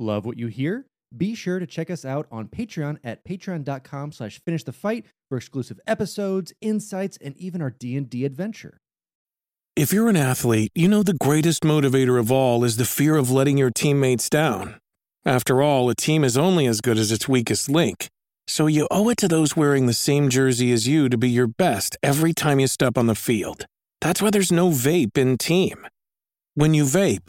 Love what you hear? Be sure to check us out on Patreon at patreon.com slash finish the fight for exclusive episodes, insights, and even our D&D adventure. If you're an athlete, you know the greatest motivator of all is the fear of letting your teammates down. After all, a team is only as good as its weakest link. So you owe it to those wearing the same jersey as you to be your best every time you step on the field. That's why there's no vape in team. When you vape,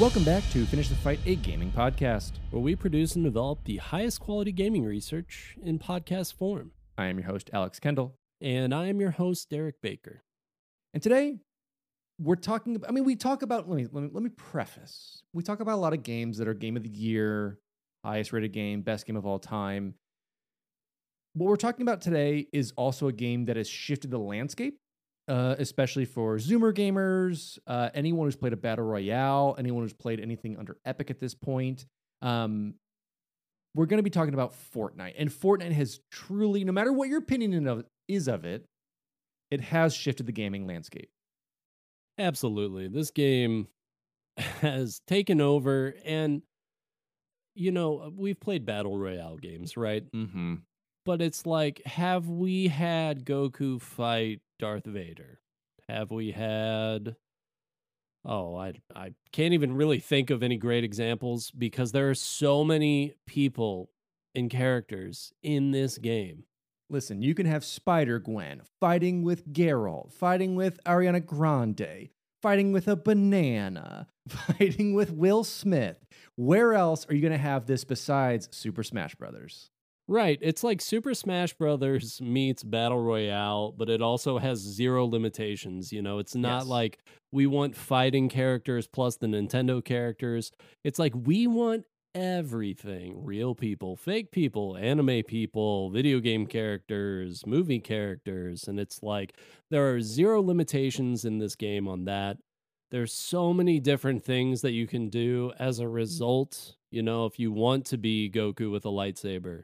Welcome back to Finish the Fight, a gaming podcast. where we produce and develop the highest quality gaming research in podcast form. I am your host, Alex Kendall. And I am your host, Derek Baker. And today, we're talking about, I mean, we talk about, let me, let me, let me preface. We talk about a lot of games that are game of the year, highest rated game, best game of all time. What we're talking about today is also a game that has shifted the landscape, uh, especially for Zoomer gamers, uh, anyone who's played a battle royale, anyone who's played anything under Epic at this point. Um, we're going to be talking about Fortnite, and Fortnite has truly, no matter what your opinion of, is of it, it has shifted the gaming landscape. Absolutely. This game has taken over. And, you know, we've played Battle Royale games, right? Mm-hmm. But it's like, have we had Goku fight Darth Vader? Have we had. Oh, I, I can't even really think of any great examples because there are so many people and characters in this game. Listen, you can have Spider Gwen fighting with Geralt, fighting with Ariana Grande, fighting with a banana, fighting with Will Smith. Where else are you going to have this besides Super Smash Brothers? Right. It's like Super Smash Brothers meets Battle Royale, but it also has zero limitations. You know, it's not Yes. like we want fighting characters plus the Nintendo characters. It's like we want everything real people, fake people, anime people, video game characters, movie characters. And it's like there are zero limitations in this game on that. There's so many different things that you can do as a result. You know, if you want to be Goku with a lightsaber,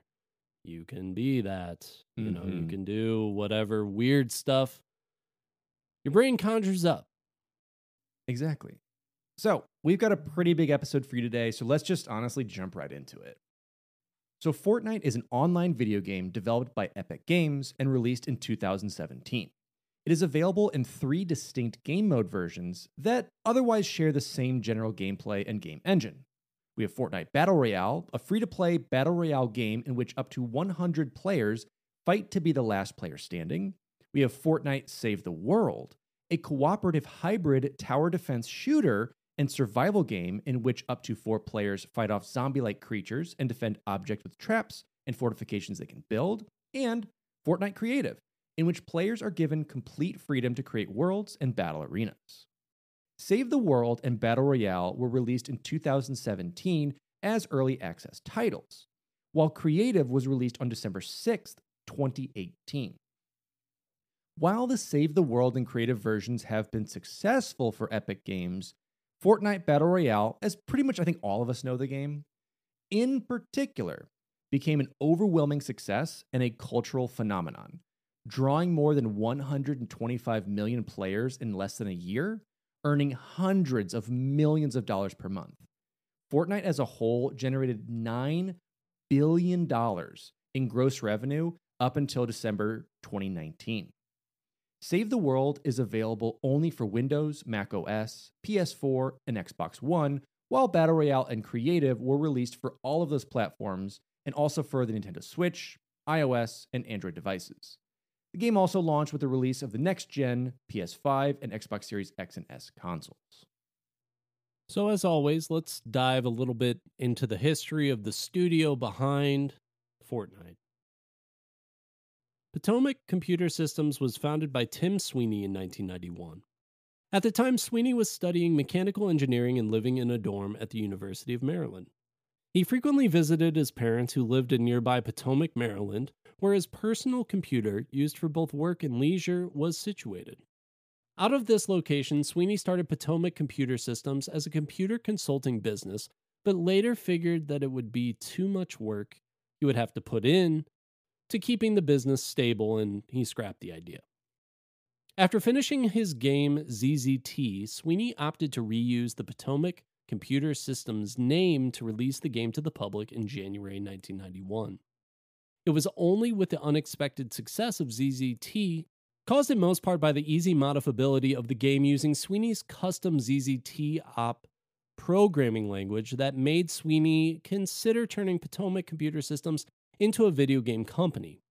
you can be that. You know, you Mhm. can do whatever weird stuff your brain conjures up. Exactly. So, we've got a pretty big episode for you today, so let's just honestly jump right into it. So, Fortnite is an online video game developed by Epic Games and released in 2017. It is available in three distinct game mode versions that otherwise share the same general gameplay and game engine. We have Fortnite Battle Royale, a free to play battle royale game in which up to 100 players fight to be the last player standing. We have Fortnite Save the World, a cooperative hybrid tower defense shooter and survival game in which up to four players fight off zombie like creatures and defend objects with traps and fortifications they can build. And Fortnite Creative, in which players are given complete freedom to create worlds and battle arenas. Save the World and Battle Royale were released in 2017 as early access titles, while Creative was released on December 6, 2018. While the Save the World and Creative versions have been successful for Epic Games, Fortnite Battle Royale, as pretty much I think all of us know the game, in particular, became an overwhelming success and a cultural phenomenon, drawing more than 125 million players in less than a year, earning hundreds of millions of dollars per month. Fortnite as a whole generated $9 billion in gross revenue up until December 2019. Save the World is available only for Windows, Mac OS, PS4, and Xbox One, while Battle Royale and Creative were released for all of those platforms and also for the Nintendo Switch, iOS, and Android devices. The game also launched with the release of the next gen PS5 and Xbox Series X and S consoles. So, as always, let's dive a little bit into the history of the studio behind Fortnite. Potomac Computer Systems was founded by Tim Sweeney in 1991. At the time, Sweeney was studying mechanical engineering and living in a dorm at the University of Maryland. He frequently visited his parents who lived in nearby Potomac, Maryland, where his personal computer, used for both work and leisure, was situated. Out of this location, Sweeney started Potomac Computer Systems as a computer consulting business, but later figured that it would be too much work he would have to put in to keeping the business stable, and he scrapped the idea. After finishing his game ZZT, Sweeney opted to reuse the Potomac Computer Systems name to release the game to the public in January 1991. It was only with the unexpected success of ZZT, caused in most part by the easy modifiability of the game using Sweeney's custom ZZT op programming language, that made Sweeney consider turning Potomac Computer Systems into a video game company.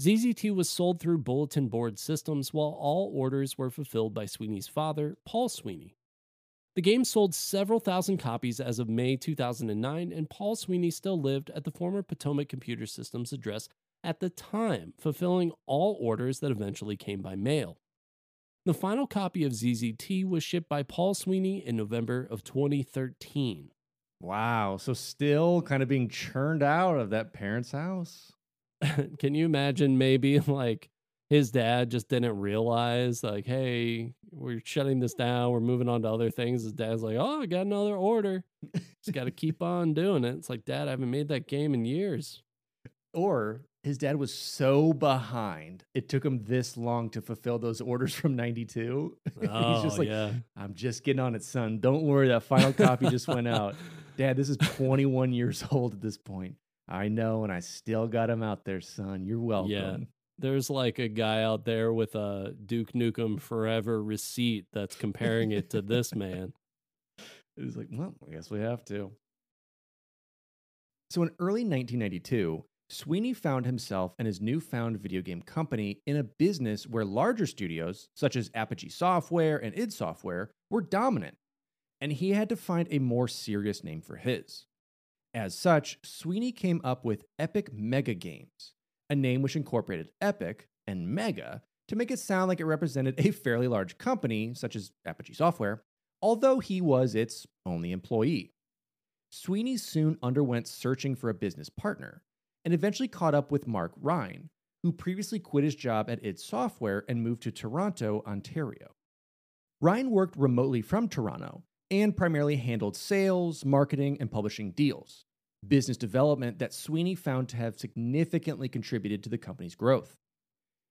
ZZT was sold through bulletin board systems while all orders were fulfilled by Sweeney's father, Paul Sweeney. The game sold several thousand copies as of May 2009, and Paul Sweeney still lived at the former Potomac Computer Systems address at the time, fulfilling all orders that eventually came by mail. The final copy of ZZT was shipped by Paul Sweeney in November of 2013. Wow. So still kind of being churned out of that parent's house. Can you imagine maybe like his dad just didn't realize like, hey, we're shutting this down, we're moving on to other things. His dad's like, oh, I got another order. Just got to keep on doing it. It's like, Dad, I haven't made that game in years. Or his dad was so behind, it took him this long to fulfill those orders from 92. Oh, He's just like, yeah. I'm just getting on it, son. Don't worry, that final copy just went out. Dad, this is 21 years old at this point. I know, and I still got him out there, son. You're welcome. Yeah. There's like a guy out there with a Duke Nukem Forever receipt that's comparing it to this man. It was like, well, I guess we have to. So in early 1992, Sweeney found himself and his newfound video game company in a business where larger studios, such as Apogee Software and id Software, were dominant, and he had to find a more serious name for his. As such, Sweeney came up with Epic Mega Games, a name which incorporated Epic and Mega to make it sound like it represented a fairly large company, such as Apogee Software, although he was its only employee. Sweeney soon underwent searching for a business partner and eventually caught up with Mark Ryan, who previously quit his job at id Software and moved to Toronto, Ontario. Ryan worked remotely from Toronto and primarily handled sales, marketing, and publishing deals, business development that Sweeney found to have significantly contributed to the company's growth.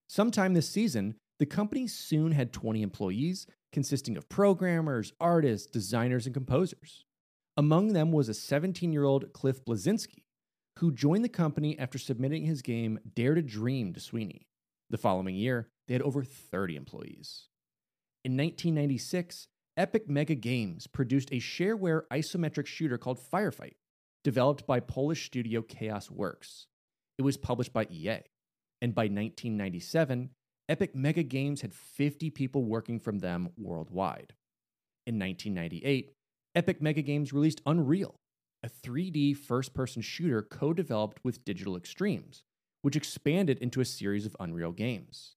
Sometime this season, the company soon had 20 employees, consisting of programmers, artists, designers, and composers. Among them was a 17 year old Cliff Bleszinski, who joined the company after submitting his game Dare to Dream to Sweeney. The following year, they had over 30 employees. In 1996, Epic Mega Games produced a shareware isometric shooter called Firefight, developed by Polish studio Chaos Works. It was published by EA, and by 1997, Epic Mega Games had 50 people working from them worldwide. In 1998, Epic Mega Games released Unreal, a 3D first person shooter co developed with Digital Extremes, which expanded into a series of Unreal games.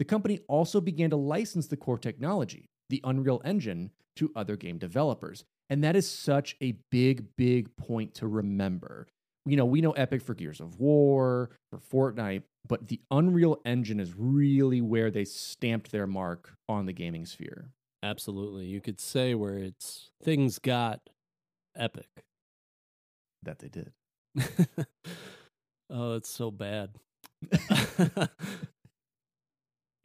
The company also began to license the core technology, the Unreal Engine, to other game developers. And that is such a big, big point to remember. You know, we know Epic for Gears of War, for Fortnite, but the Unreal Engine is really where they stamped their mark on the gaming sphere. Absolutely. You could say where it's things got epic. That they did. oh, it's so bad.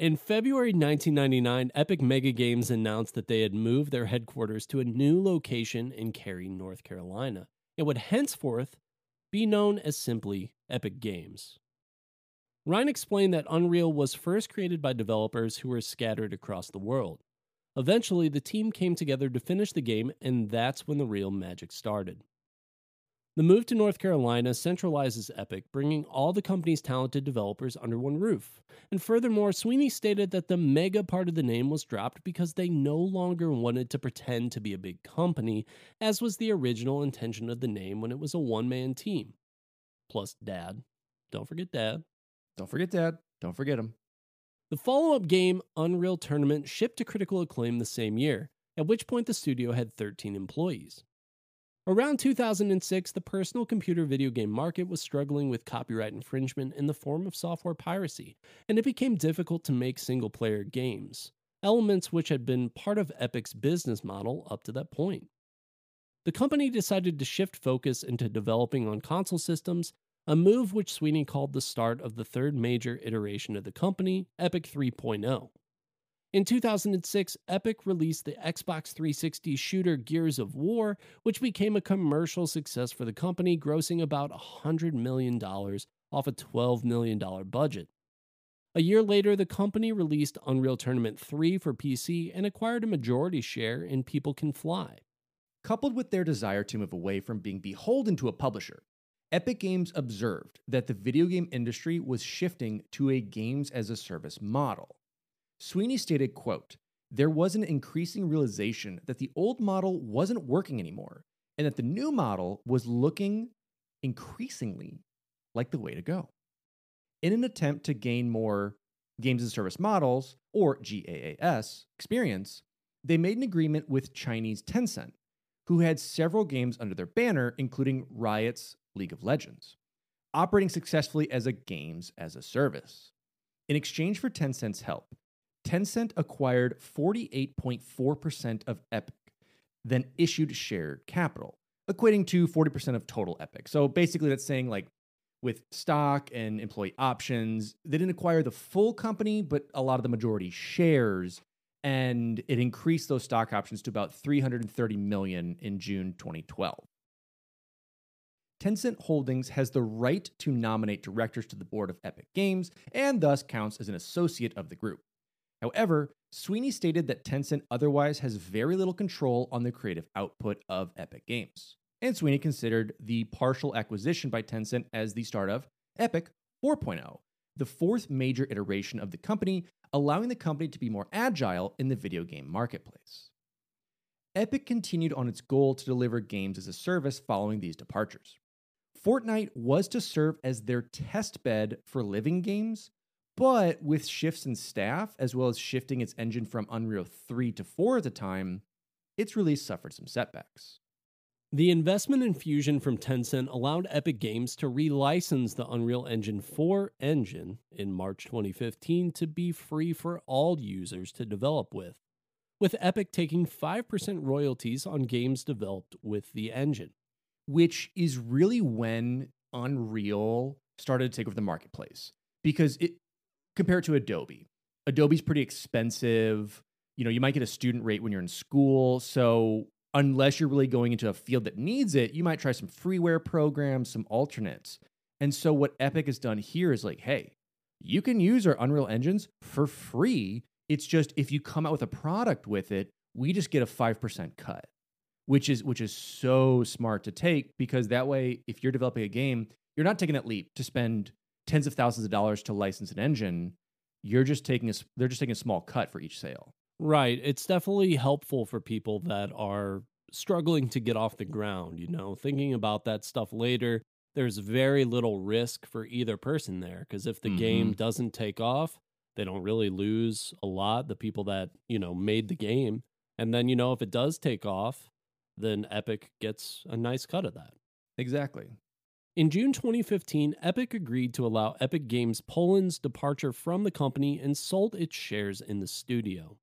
In February 1999, Epic Mega Games announced that they had moved their headquarters to a new location in Cary, North Carolina. It would henceforth be known as simply Epic Games. Ryan explained that Unreal was first created by developers who were scattered across the world. Eventually, the team came together to finish the game, and that's when the real magic started. The move to North Carolina centralizes Epic, bringing all the company's talented developers under one roof. And furthermore, Sweeney stated that the mega part of the name was dropped because they no longer wanted to pretend to be a big company, as was the original intention of the name when it was a one man team. Plus, Dad. Don't forget Dad. Don't forget Dad. Don't forget him. The follow up game, Unreal Tournament, shipped to critical acclaim the same year, at which point the studio had 13 employees. Around 2006, the personal computer video game market was struggling with copyright infringement in the form of software piracy, and it became difficult to make single player games, elements which had been part of Epic's business model up to that point. The company decided to shift focus into developing on console systems, a move which Sweeney called the start of the third major iteration of the company, Epic 3.0. In 2006, Epic released the Xbox 360 shooter Gears of War, which became a commercial success for the company, grossing about $100 million off a $12 million budget. A year later, the company released Unreal Tournament 3 for PC and acquired a majority share in People Can Fly. Coupled with their desire to move away from being beholden to a publisher, Epic Games observed that the video game industry was shifting to a games as a service model. Sweeney stated, quote, there was an increasing realization that the old model wasn't working anymore and that the new model was looking increasingly like the way to go. In an attempt to gain more games as service models, or GAAS, experience, they made an agreement with Chinese Tencent, who had several games under their banner, including Riot's League of Legends, operating successfully as a games as a service. In exchange for Tencent's help, Tencent acquired 48.4% of Epic, then issued shared capital, equating to 40% of total Epic. So basically, that's saying like with stock and employee options, they didn't acquire the full company, but a lot of the majority shares. And it increased those stock options to about 330 million in June 2012. Tencent Holdings has the right to nominate directors to the board of Epic Games and thus counts as an associate of the group. However, Sweeney stated that Tencent otherwise has very little control on the creative output of Epic Games. And Sweeney considered the partial acquisition by Tencent as the start of Epic 4.0, the fourth major iteration of the company, allowing the company to be more agile in the video game marketplace. Epic continued on its goal to deliver games as a service following these departures. Fortnite was to serve as their test bed for living games, but with shifts in staff, as well as shifting its engine from Unreal 3 to 4 at the time, its release suffered some setbacks. The investment infusion from Tencent allowed Epic Games to relicense the Unreal Engine 4 engine in March 2015 to be free for all users to develop with, with Epic taking 5% royalties on games developed with the engine. Which is really when Unreal started to take over the marketplace because it compared to Adobe. Adobe's pretty expensive. You know, you might get a student rate when you're in school. So, unless you're really going into a field that needs it, you might try some freeware programs, some alternates. And so, what Epic has done here is like, hey, you can use our Unreal engines for free. It's just if you come out with a product with it, we just get a 5% cut, which is which is so smart to take because that way if you're developing a game, you're not taking that leap to spend tens of thousands of dollars to license an engine, you're just taking a they're just taking a small cut for each sale. Right. It's definitely helpful for people that are struggling to get off the ground, you know, thinking about that stuff later. There's very little risk for either person there because if the mm-hmm. game doesn't take off, they don't really lose a lot, the people that, you know, made the game. And then, you know, if it does take off, then Epic gets a nice cut of that. Exactly. In June 2015, Epic agreed to allow Epic Games Poland's departure from the company and sold its shares in the studio.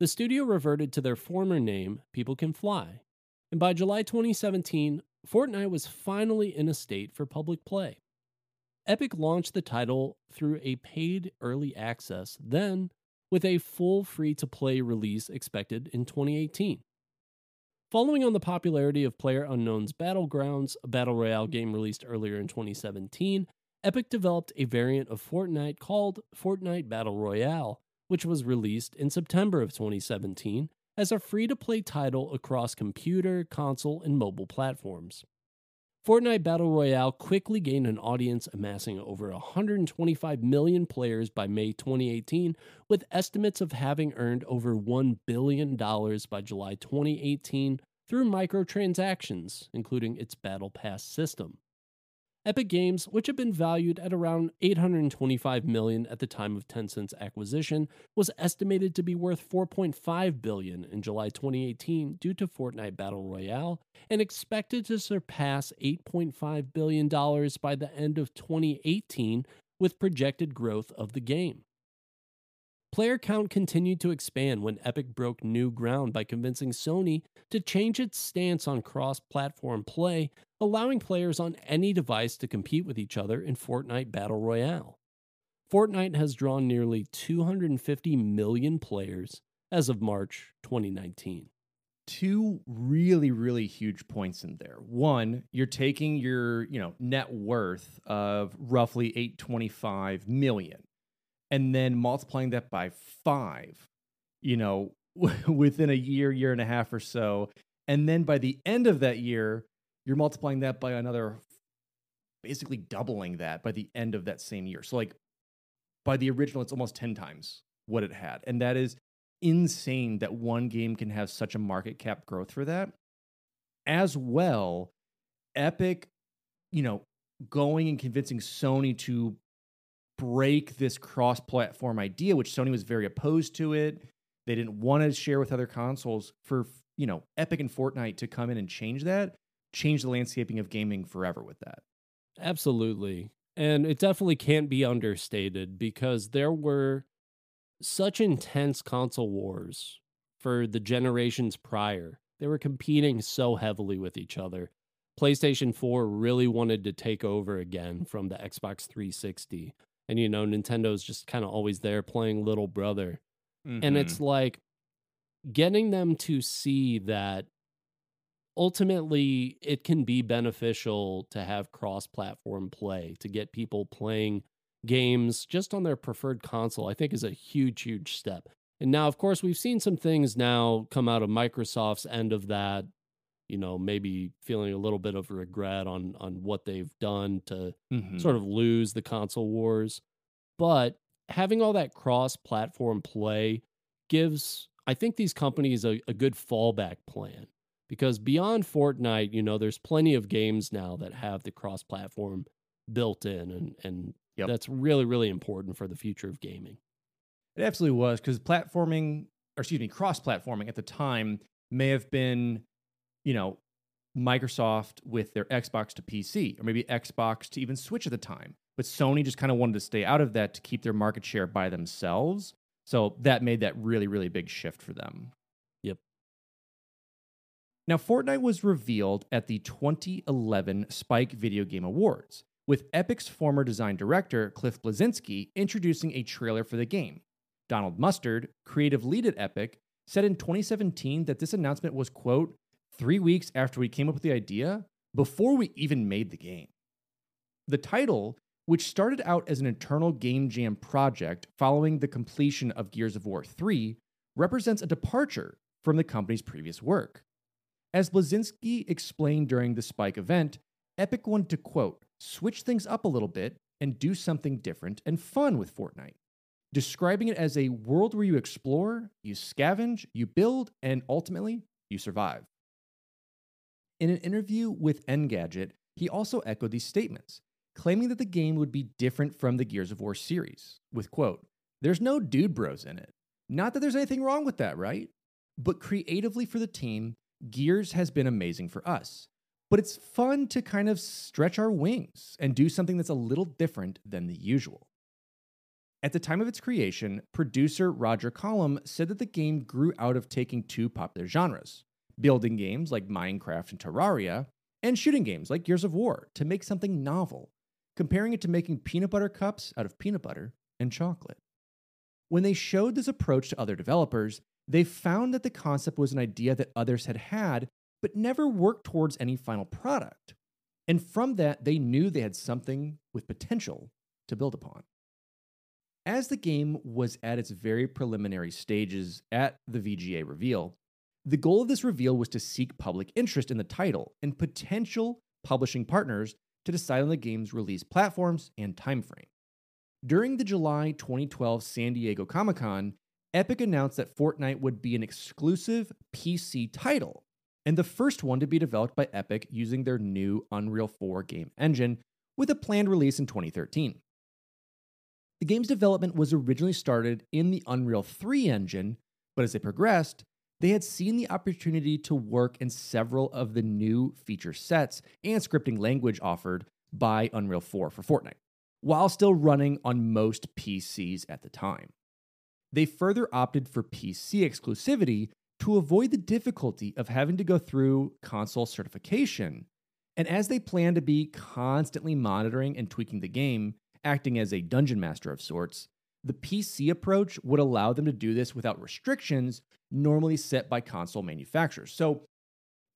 The studio reverted to their former name, People Can Fly, and by July 2017, Fortnite was finally in a state for public play. Epic launched the title through a paid early access, then with a full free to play release expected in 2018. Following on the popularity of Player Unknown's Battlegrounds, a battle royale game released earlier in 2017, Epic developed a variant of Fortnite called Fortnite Battle Royale, which was released in September of 2017 as a free to play title across computer, console, and mobile platforms. Fortnite Battle Royale quickly gained an audience amassing over 125 million players by May 2018, with estimates of having earned over $1 billion by July 2018 through microtransactions, including its Battle Pass system. Epic Games, which had been valued at around 825 million at the time of Tencent's acquisition, was estimated to be worth 4.5 billion in July 2018 due to Fortnite Battle Royale and expected to surpass 8.5 billion dollars by the end of 2018 with projected growth of the game. Player count continued to expand when Epic broke new ground by convincing Sony to change its stance on cross platform play, allowing players on any device to compete with each other in Fortnite Battle Royale. Fortnite has drawn nearly 250 million players as of March 2019. Two really, really huge points in there. One, you're taking your, you know, net worth of roughly 825 million and then multiplying that by five, you know, within a year, year and a half or so. And then by the end of that year, you're multiplying that by another, basically doubling that by the end of that same year. So, like, by the original, it's almost 10 times what it had. And that is insane that one game can have such a market cap growth for that. As well, Epic, you know, going and convincing Sony to break this cross platform idea, which Sony was very opposed to it. They didn't want to share with other consoles for, you know, Epic and Fortnite to come in and change that, change the landscaping of gaming forever with that. Absolutely. And it definitely can't be understated because there were such intense console wars for the generations prior. They were competing so heavily with each other. PlayStation 4 really wanted to take over again from the Xbox 360 and you know nintendo's just kind of always there playing little brother mm-hmm. and it's like getting them to see that ultimately it can be beneficial to have cross platform play to get people playing games just on their preferred console i think is a huge huge step. And now of course we've seen some things now come out of microsoft's end of that you know maybe feeling a little bit of regret on on what they've done to mm-hmm. sort of lose the console wars. But having all that cross platform play gives i think these companies a, a good fallback plan because beyond fortnite you know there's plenty of games now that have the cross platform built in and and yep. that's really really important for the future of gaming it absolutely was because platforming or excuse me cross platforming at the time may have been you know, Microsoft with their Xbox to PC, or maybe Xbox to even Switch at the time. But Sony just kind of wanted to stay out of that to keep their market share by themselves. So that made that really, really big shift for them. Now, Fortnite was revealed at the 2011 Spike Video Game Awards, with Epic's former design director, Cliff Bleszinski, introducing a trailer for the game. Donald Mustard, creative lead at Epic, said in 2017 that this announcement was, quote, three weeks after we came up with the idea, before we even made the game. The title, which started out as an internal game jam project following the completion of Gears of War 3, represents a departure from the company's previous work. As Bleszinski explained during the Spike event, Epic wanted to quote, switch things up a little bit and do something different and fun with Fortnite, describing it as a world where you explore, you scavenge, you build, and ultimately, you survive. In an interview with Engadget, he also echoed these statements, claiming that the game would be different from the Gears of War series, with quote, There's no dude bros in it. Not that there's anything wrong with that, right? But creatively for the team, Gears has been amazing for us. But it's fun to kind of stretch our wings and do something that's a little different than the usual. At the time of its creation, producer Roger Collum said that the game grew out of taking two popular genres building games like Minecraft and Terraria, and shooting games like Gears of War to make something novel, comparing it to making peanut butter cups out of peanut butter and chocolate. When they showed this approach to other developers, they found that the concept was an idea that others had had, but never worked towards any final product. And from that, they knew they had something with potential to build upon. As the game was at its very preliminary stages at the VGA reveal, the goal of this reveal was to seek public interest in the title and potential publishing partners to decide on the game's release platforms and timeframe. During the July 2012 San Diego Comic Con, Epic announced that Fortnite would be an exclusive PC title, and the first one to be developed by Epic using their new Unreal 4 game engine, with a planned release in 2013. The game's development was originally started in the Unreal 3 engine, but as they progressed, they had seen the opportunity to work in several of the new feature sets and scripting language offered by Unreal 4 for Fortnite, while still running on most PCs at the time. They further opted for PC exclusivity to avoid the difficulty of having to go through console certification. And as they plan to be constantly monitoring and tweaking the game, acting as a dungeon master of sorts, the PC approach would allow them to do this without restrictions normally set by console manufacturers. So,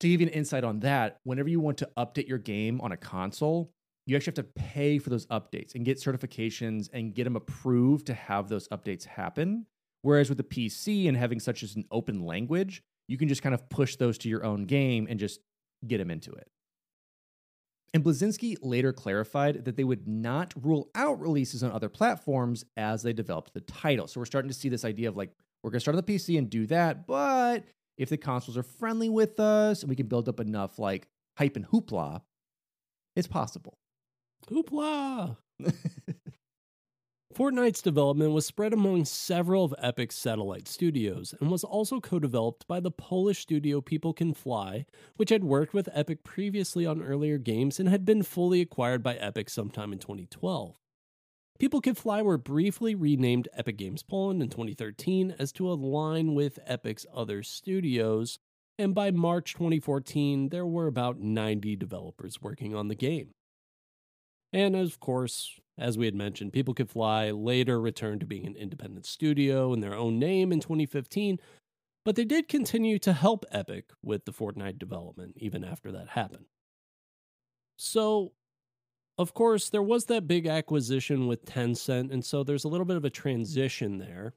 to give you an insight on that, whenever you want to update your game on a console, you actually have to pay for those updates and get certifications and get them approved to have those updates happen. Whereas with the PC and having such as an open language, you can just kind of push those to your own game and just get them into it. And Bleszinski later clarified that they would not rule out releases on other platforms as they developed the title. So we're starting to see this idea of like, we're going to start on the PC and do that, but if the consoles are friendly with us and we can build up enough like hype and hoopla, it's possible. Hoopla! Fortnite's development was spread among several of Epic's satellite studios and was also co developed by the Polish studio People Can Fly, which had worked with Epic previously on earlier games and had been fully acquired by Epic sometime in 2012. People Can Fly were briefly renamed Epic Games Poland in 2013 as to align with Epic's other studios, and by March 2014, there were about 90 developers working on the game. And of course, as we had mentioned, People Could Fly later returned to being an independent studio in their own name in 2015, but they did continue to help Epic with the Fortnite development even after that happened. So, of course, there was that big acquisition with Tencent, and so there's a little bit of a transition there.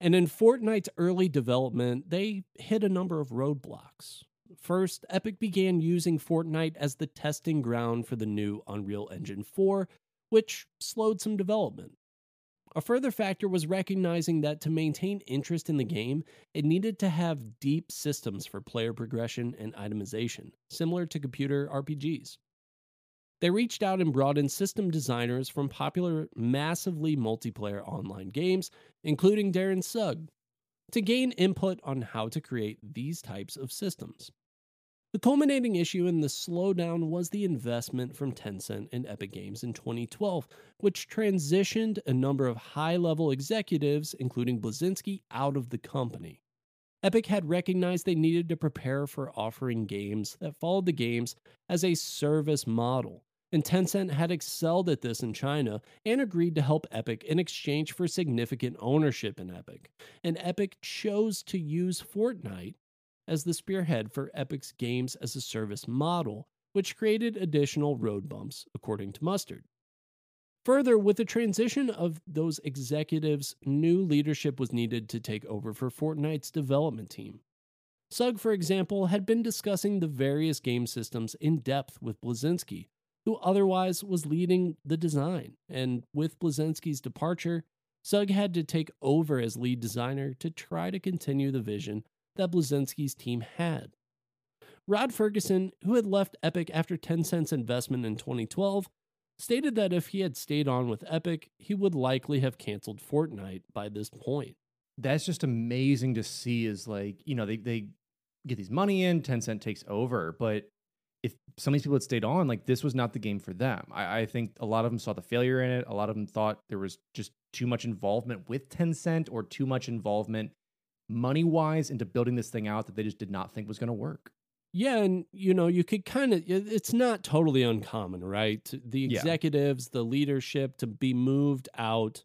And in Fortnite's early development, they hit a number of roadblocks. First, Epic began using Fortnite as the testing ground for the new Unreal Engine 4, which slowed some development. A further factor was recognizing that to maintain interest in the game, it needed to have deep systems for player progression and itemization, similar to computer RPGs. They reached out and brought in system designers from popular, massively multiplayer online games, including Darren Sugg, to gain input on how to create these types of systems. The culminating issue in the slowdown was the investment from Tencent and Epic Games in 2012, which transitioned a number of high level executives, including Bleszinski, out of the company. Epic had recognized they needed to prepare for offering games that followed the games as a service model, and Tencent had excelled at this in China and agreed to help Epic in exchange for significant ownership in Epic. And Epic chose to use Fortnite as the spearhead for Epic's games as a service model, which created additional road bumps, according to Mustard. Further, with the transition of those executives, new leadership was needed to take over for Fortnite's development team. Sugg, for example, had been discussing the various game systems in depth with Bleszinski, who otherwise was leading the design. And with Bleszinski's departure, Sugg had to take over as lead designer to try to continue the vision that Bleszinski's team had. Rod Ferguson, who had left Epic after Tencent's investment in 2012, stated that if he had stayed on with Epic, he would likely have canceled Fortnite by this point. That's just amazing to see is like, you know, they, they get these money in, Tencent takes over, but some of these people had stayed on, like this was not the game for them. I, I, think a lot of them saw the failure in it. A lot of them thought there was just too much involvement with Tencent or too much involvement money wise into building this thing out that they just did not think was going to work. Yeah, and you know, you could kind of it's not totally uncommon, right? The executives, yeah. the leadership to be moved out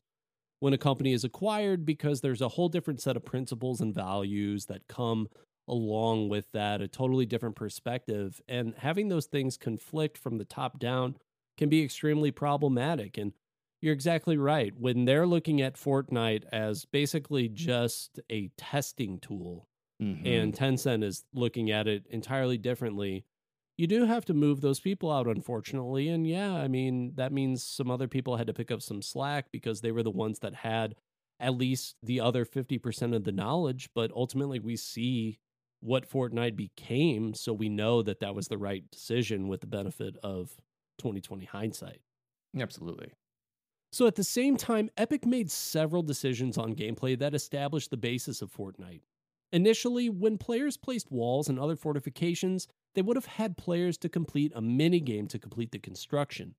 when a company is acquired because there's a whole different set of principles and values that come along with that, a totally different perspective, and having those things conflict from the top down can be extremely problematic and you're exactly right. When they're looking at Fortnite as basically just a testing tool, mm-hmm. and Tencent is looking at it entirely differently, you do have to move those people out, unfortunately. And yeah, I mean, that means some other people had to pick up some slack because they were the ones that had at least the other 50% of the knowledge. But ultimately, we see what Fortnite became. So we know that that was the right decision with the benefit of 2020 hindsight. Absolutely. So at the same time, Epic made several decisions on gameplay that established the basis of Fortnite. Initially, when players placed walls and other fortifications, they would have had players to complete a mini game to complete the construction.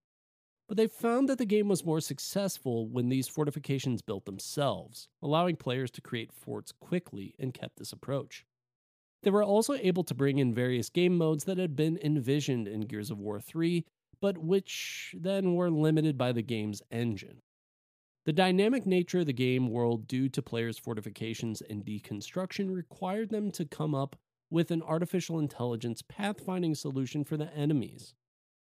But they found that the game was more successful when these fortifications built themselves, allowing players to create forts quickly and kept this approach. They were also able to bring in various game modes that had been envisioned in Gears of War 3, but which then were limited by the game's engine. The dynamic nature of the game world, due to players' fortifications and deconstruction, required them to come up with an artificial intelligence pathfinding solution for the enemies.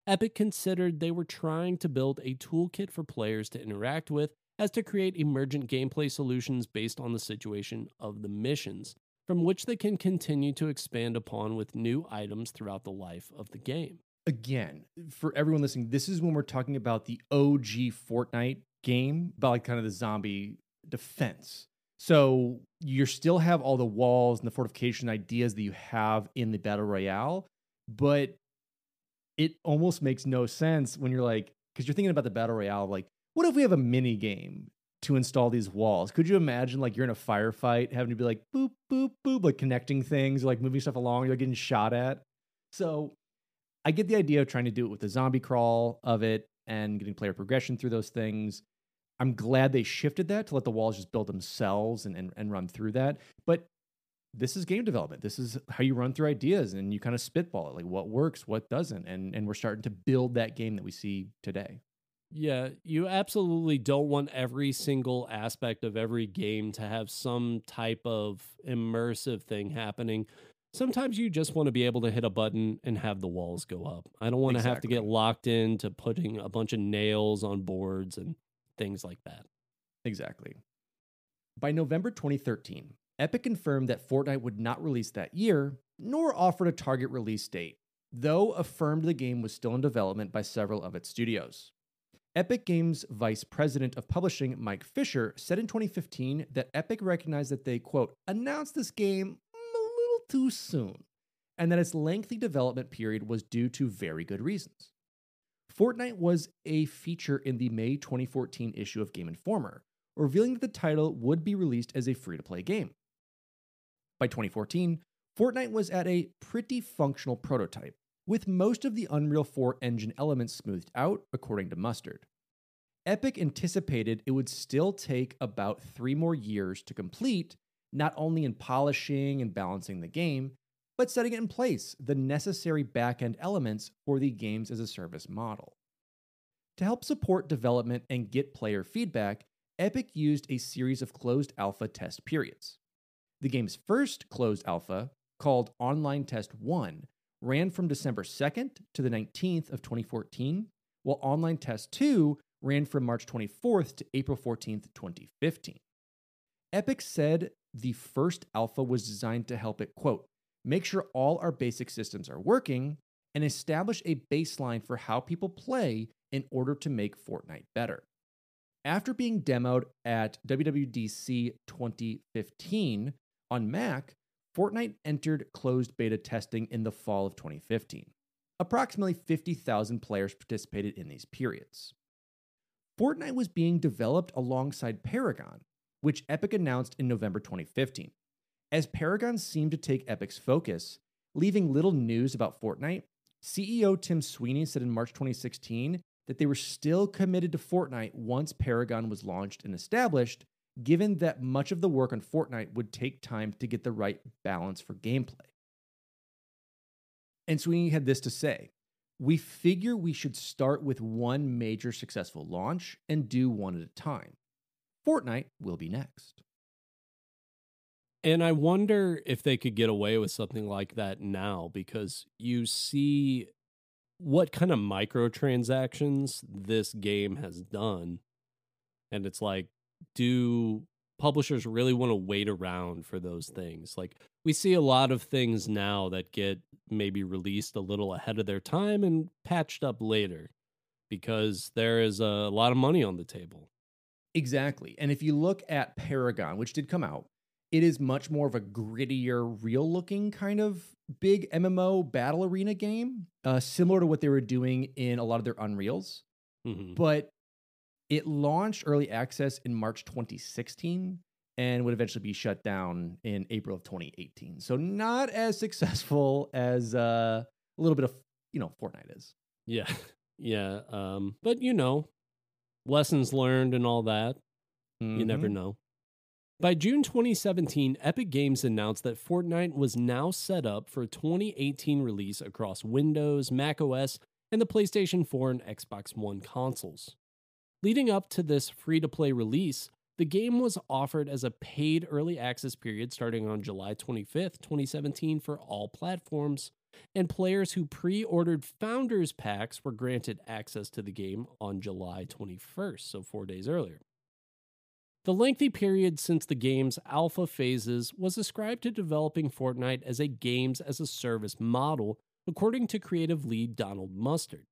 Epic considered they were trying to build a toolkit for players to interact with as to create emergent gameplay solutions based on the situation of the missions, from which they can continue to expand upon with new items throughout the life of the game. Again, for everyone listening, this is when we're talking about the OG Fortnite game, about like kind of the zombie defense. So you still have all the walls and the fortification ideas that you have in the battle royale, but it almost makes no sense when you're like, because you're thinking about the battle royale, like, what if we have a mini game to install these walls? Could you imagine like you're in a firefight having to be like boop boop boop, like connecting things, like moving stuff along, you're getting shot at. So I get the idea of trying to do it with the zombie crawl of it and getting player progression through those things. I'm glad they shifted that to let the walls just build themselves and, and, and run through that. But this is game development. This is how you run through ideas and you kind of spitball it, like what works, what doesn't, and and we're starting to build that game that we see today. Yeah, you absolutely don't want every single aspect of every game to have some type of immersive thing happening. Sometimes you just want to be able to hit a button and have the walls go up. I don't want to have to get locked into putting a bunch of nails on boards and things like that. Exactly. By November 2013, Epic confirmed that Fortnite would not release that year, nor offered a target release date, though affirmed the game was still in development by several of its studios. Epic Games Vice President of Publishing Mike Fisher said in 2015 that Epic recognized that they, quote, announced this game a little too soon, and that its lengthy development period was due to very good reasons. Fortnite was a feature in the May 2014 issue of Game Informer, revealing that the title would be released as a free to play game. By 2014, Fortnite was at a pretty functional prototype, with most of the Unreal 4 engine elements smoothed out, according to Mustard. Epic anticipated it would still take about three more years to complete, not only in polishing and balancing the game, but setting it in place, the necessary backend elements for the games as a service model. To help support development and get player feedback, Epic used a series of closed alpha test periods. The game's first closed alpha, called Online Test 1, ran from December 2nd to the 19th of 2014, while Online Test 2 ran from March 24th to April 14th, 2015. Epic said the first alpha was designed to help it, quote, make sure all our basic systems are working and establish a baseline for how people play in order to make Fortnite better. After being demoed at WWDC 2015 on Mac, Fortnite entered closed beta testing in the fall of 2015. Approximately 50,000 players participated in these periods. Fortnite was being developed alongside Paragon, which Epic announced in November 2015. As Paragon seemed to take Epic's focus, leaving little news about Fortnite, CEO Tim Sweeney said in March 2016 that they were still committed to Fortnite once Paragon was launched and established, given that much of the work on Fortnite would take time to get the right balance for gameplay. And Sweeney had this to say We figure we should start with one major successful launch and do one at a time. Fortnite will be next. And I wonder if they could get away with something like that now because you see what kind of microtransactions this game has done. And it's like, do publishers really want to wait around for those things? Like, we see a lot of things now that get maybe released a little ahead of their time and patched up later because there is a lot of money on the table. Exactly. And if you look at Paragon, which did come out, it is much more of a grittier, real looking kind of big MMO battle arena game, uh, similar to what they were doing in a lot of their Unreals, Mhm. but it launched early access in March 2016 and would eventually be shut down in April of 2018. So not as successful as uh, a little bit of you know Fortnite is. Yeah. Yeah. Um, but you know, lessons learned and all that. You never know. By June 2017, Epic Games announced that Fortnite was now set up for a 2018 release across Windows, macOS, and the PlayStation 4 and Xbox One consoles. Leading up to this free to play release, the game was offered as a paid early access period starting on July 25th, 2017, for all platforms, and players who pre ordered Founders Packs were granted access to the game on July 21st, so four days earlier. The lengthy period since the game's alpha phases was ascribed to developing Fortnite as a games as a service model, according to creative lead Donald Mustard.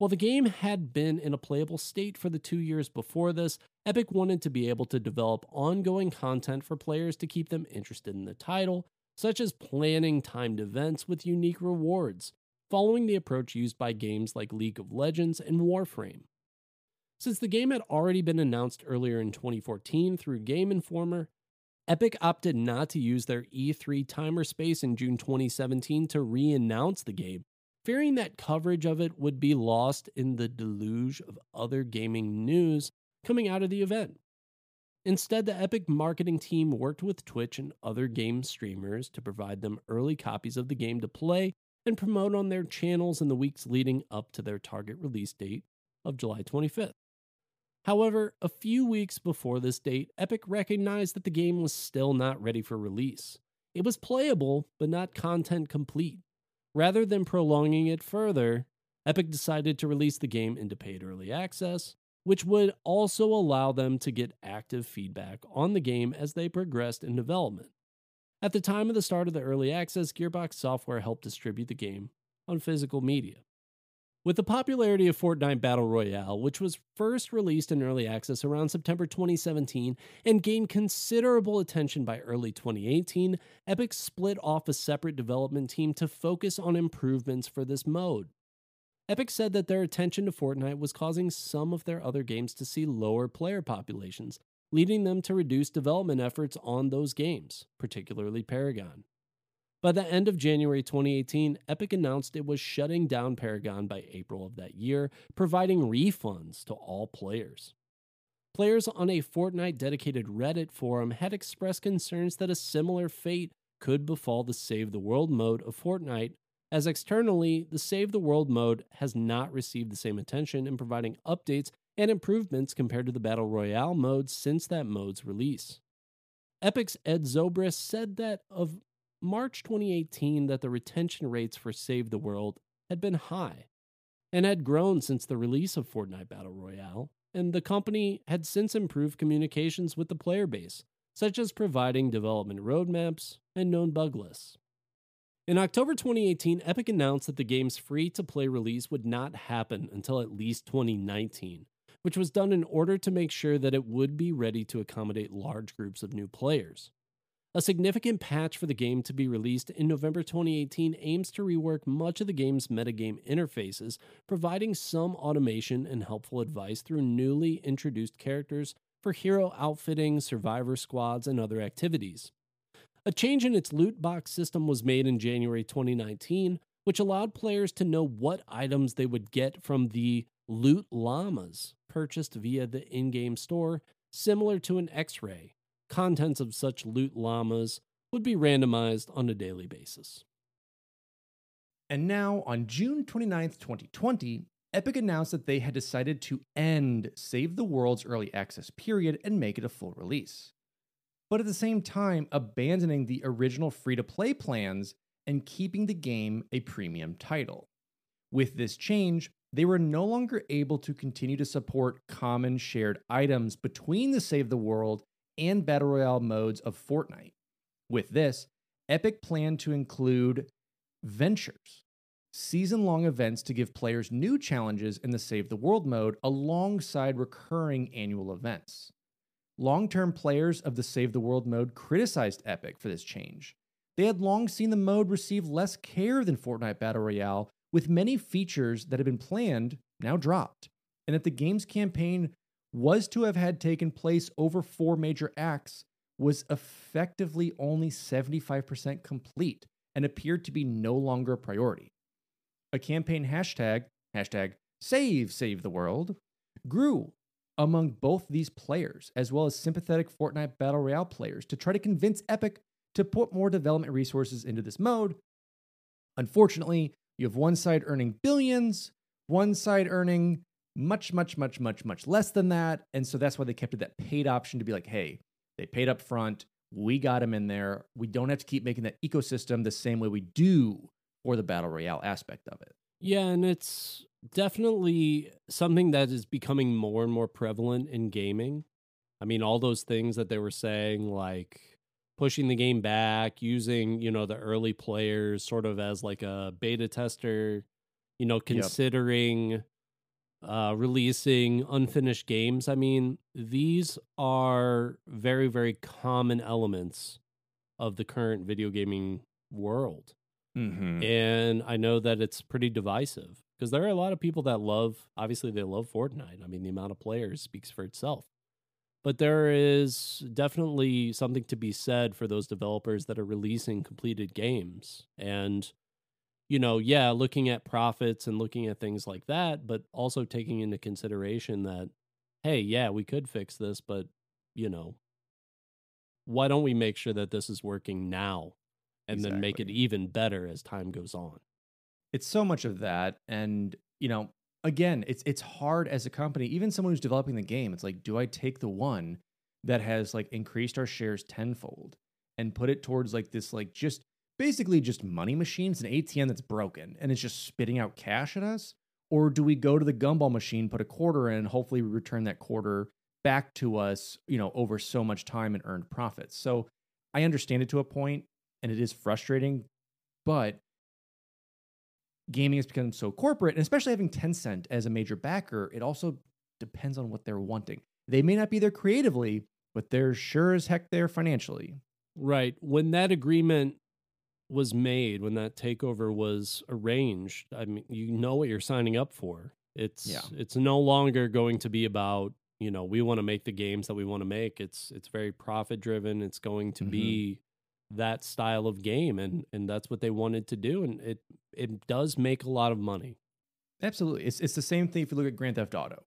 While the game had been in a playable state for the two years before this, Epic wanted to be able to develop ongoing content for players to keep them interested in the title, such as planning timed events with unique rewards, following the approach used by games like League of Legends and Warframe. Since the game had already been announced earlier in 2014 through Game Informer, Epic opted not to use their E3 timer space in June 2017 to re announce the game, fearing that coverage of it would be lost in the deluge of other gaming news coming out of the event. Instead, the Epic marketing team worked with Twitch and other game streamers to provide them early copies of the game to play and promote on their channels in the weeks leading up to their target release date of July 25th. However, a few weeks before this date, Epic recognized that the game was still not ready for release. It was playable, but not content complete. Rather than prolonging it further, Epic decided to release the game into paid early access, which would also allow them to get active feedback on the game as they progressed in development. At the time of the start of the early access, Gearbox Software helped distribute the game on physical media. With the popularity of Fortnite Battle Royale, which was first released in early access around September 2017 and gained considerable attention by early 2018, Epic split off a separate development team to focus on improvements for this mode. Epic said that their attention to Fortnite was causing some of their other games to see lower player populations, leading them to reduce development efforts on those games, particularly Paragon. By the end of January 2018, Epic announced it was shutting down Paragon by April of that year, providing refunds to all players. Players on a Fortnite dedicated Reddit forum had expressed concerns that a similar fate could befall the Save the World mode of Fortnite, as externally, the Save the World mode has not received the same attention in providing updates and improvements compared to the Battle Royale mode since that mode's release. Epic's Ed Zobrist said that of March 2018 that the retention rates for Save the World had been high and had grown since the release of Fortnite Battle Royale, and the company had since improved communications with the player base, such as providing development roadmaps and known bug lists. In October 2018, Epic announced that the game's free to play release would not happen until at least 2019, which was done in order to make sure that it would be ready to accommodate large groups of new players. A significant patch for the game to be released in November 2018 aims to rework much of the game's metagame interfaces, providing some automation and helpful advice through newly introduced characters for hero outfitting, survivor squads, and other activities. A change in its loot box system was made in January 2019, which allowed players to know what items they would get from the loot llamas purchased via the in game store, similar to an X ray contents of such loot llamas would be randomized on a daily basis. And now, on June 29th, 2020, Epic announced that they had decided to end Save the World's early access period and make it a full release. But at the same time, abandoning the original free to play plans and keeping the game a premium title. With this change, they were no longer able to continue to support common shared items between the Save the World and Battle Royale modes of Fortnite. With this, Epic planned to include Ventures, season long events to give players new challenges in the Save the World mode alongside recurring annual events. Long term players of the Save the World mode criticized Epic for this change. they had long seen the mode receive less care than Fortnite Battle Royale, with many features that had been planned now dropped, and that the game's campaign was to have had taken place over four major acts was effectively only 75% complete and appeared to be no longer a priority. A campaign hashtag, hashtag save save the world, grew among both these players, as well as sympathetic Fortnite Battle Royale players, to try to convince Epic to put more development resources into this mode. Unfortunately, you have one side earning billions, one side earning much, much, much, much, much less than that. And so that's why they kept it that paid option to be like, hey, they paid up front. We got them in there. We don't have to keep making that ecosystem the same way we do for the battle royale aspect of it. Yeah, and it's definitely something that is becoming more and more prevalent in gaming. I mean, all those things that they were saying, like pushing the game back, using, you know, the early players sort of as like a beta tester, you know, considering yep. Uh, releasing unfinished games. I mean, these are very, very common elements of the current video gaming world. Mm-hmm. And I know that it's pretty divisive because there are a lot of people that love, obviously, they love Fortnite. I mean, the amount of players speaks for itself. But there is definitely something to be said for those developers that are releasing completed games. And, you know, yeah, looking at profits and looking at things like that, but also taking into consideration that, hey, yeah, we could fix this, but, you know, why don't we make sure that this is working now and exactly. then make it even better as time goes on? It's so much of that. And, you know, again, it's it's hard as a company, even someone who's developing the game. It's like, do I take the one that has like increased our shares tenfold and put it towards like this like just basically just money machines, an ATM that's broken and it's just spitting out cash at us? Or do we go to the gumball machine, put a quarter in, and hopefully return that quarter back to us, you know, over so much time and earned profits. So I understand it to a point and it is frustrating, but gaming has become so corporate, and especially having Tencent as a major backer, it also depends on what they're wanting. They may not be there creatively, but they're sure as heck there financially. Right. When that agreement was made, when that takeover was arranged, I mean, you know what you're signing up for. It's yeah. it's no longer going to be about you know we want to make the games that we want to make. It's it's very profit driven. It's going to mm-hmm. be that style of game and and that's what they wanted to do and it it does make a lot of money. Absolutely. It's it's the same thing if you look at Grand Theft Auto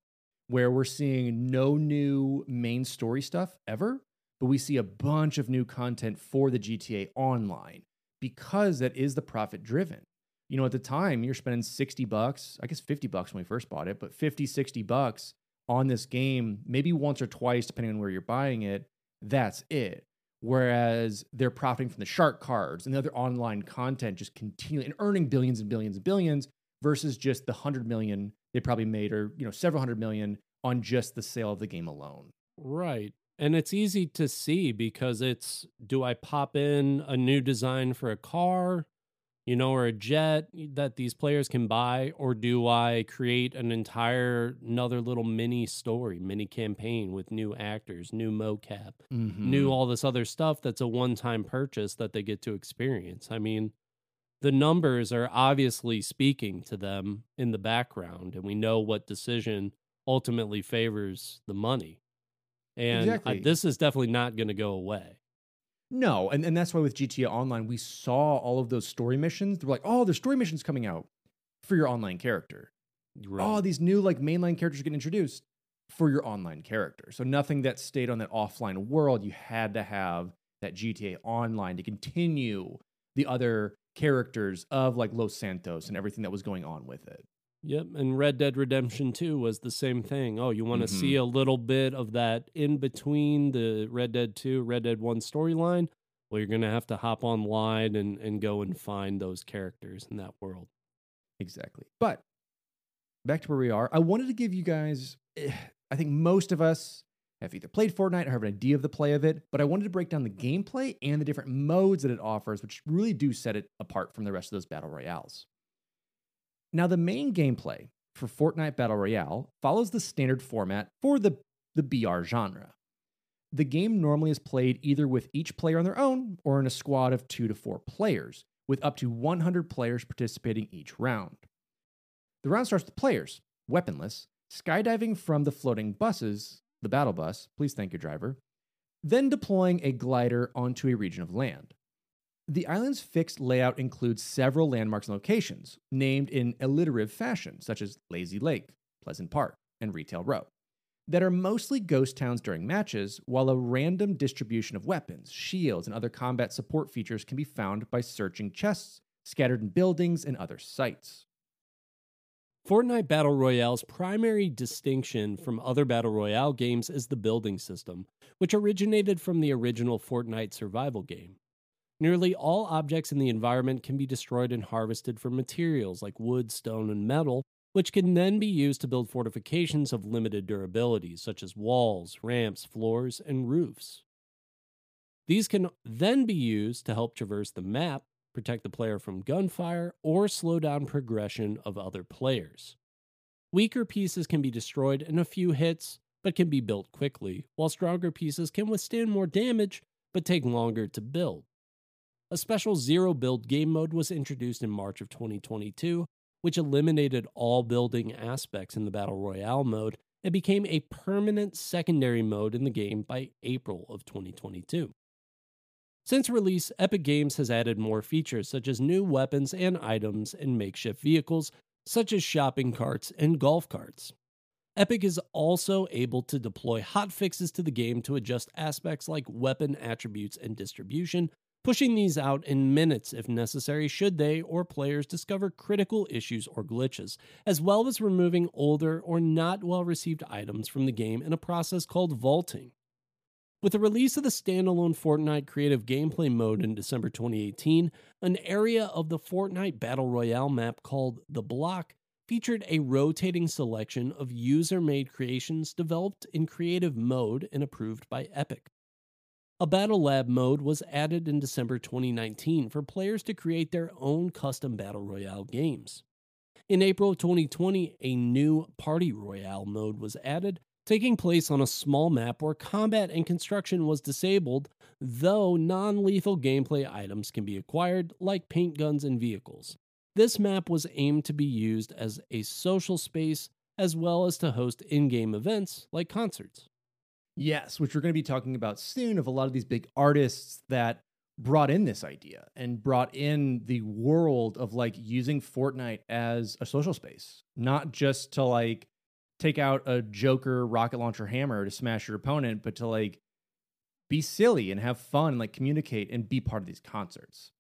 where we're seeing no new main story stuff ever, but we see a bunch of new content for the GTA online because that is the profit driven. You know, at the time you're spending 60 bucks, I guess 50 bucks when we first bought it, but 50, 60 bucks on this game, maybe once or twice, depending on where you're buying it. That's it whereas they're profiting from the shark cards and the other online content just continuing and earning billions and billions and billions versus just the 100 million they probably made or you know several hundred million on just the sale of the game alone right and it's easy to see because it's do i pop in a new design for a car you know, or a jet that these players can buy, or do I create an entire another little mini story, mini campaign with new actors, new mocap, mm-hmm. new all this other stuff that's a one-time purchase that they get to experience? I mean, the numbers are obviously speaking to them in the background, and we know what decision ultimately favors the money. And exactly. I, this is definitely not going to go away. No, and, and that's why with GTA Online, we saw all of those story missions. They're like, oh, there's story missions coming out for your online character. Oh, right. Oh, these new like mainline characters getting introduced for your online character. So nothing that stayed on that offline world. You had to have that GTA Online to continue the other characters of like Los Santos and everything that was going on with it. Yep, and Red Dead Redemption 2 was the same thing. Oh, you want to mm-hmm. see a little bit of that in between the Red Dead 2, Red Dead 1 storyline? Well, you're going to have to hop online and, and go and find those characters in that world. Exactly. But back to where we are, I wanted to give you guys, eh, I think most of us have either played Fortnite or have an idea of the play of it, but I wanted to break down the gameplay and the different modes that it offers, which really do set it apart from the rest of those battle royales. Now, the main gameplay for Fortnite Battle Royale follows the standard format for the, the BR genre. The game normally is played either with each player on their own or in a squad of two to four players, with up to 100 players participating each round. The round starts with players, weaponless, skydiving from the floating buses, the battle bus, please thank your driver, then deploying a glider onto a region of land. The island's fixed layout includes several landmarks and locations, named in alliterative fashion, such as Lazy Lake, Pleasant Park, and Retail Row, that are mostly ghost towns during matches, while a random distribution of weapons, shields, and other combat support features can be found by searching chests scattered in buildings and other sites. Fortnite Battle Royale's primary distinction from other Battle Royale games is the building system, which originated from the original Fortnite survival game. Nearly all objects in the environment can be destroyed and harvested from materials like wood, stone, and metal, which can then be used to build fortifications of limited durability, such as walls, ramps, floors, and roofs. These can then be used to help traverse the map protect the player from gunfire, or slow down progression of other players. Weaker pieces can be destroyed in a few hits, but can be built quickly, while stronger pieces can withstand more damage, but take longer to build. A special zero build game mode was introduced in March of 2022, which eliminated all building aspects in the Battle Royale mode and became a permanent secondary mode in the game by April of 2022. Since release, Epic Games has added more features such as new weapons and items and makeshift vehicles, such as shopping carts and golf carts. Epic is also able to deploy hotfixes to the game to adjust aspects like weapon attributes and distribution, pushing these out in minutes if necessary should they or players discover critical issues or glitches, as well as removing older or not well received items from the game in a process called vaulting. With the release of the standalone Fortnite creative gameplay mode in December 2018, an area of the Fortnite Battle Royale map called The Block featured a rotating selection of user made creations developed in creative mode and approved by Epic. A Battle Lab mode was added in December 2019 for players to create their own custom Battle Royale games. In April 2020, a new Party Royale mode was added taking place on a small map where combat and construction was disabled, though non lethal gameplay items can be acquired, like paint guns and vehicles. This map was aimed to be used as a social space as well as to host in game events like concerts. Yes, which we're going to be talking about soon of a lot of these big artists that brought in this idea and brought in the world of like using Fortnite as a social space, not just to like take out a Joker rocket launcher hammer to smash your opponent, but to like be silly and have fun and like communicate and be part of these concerts.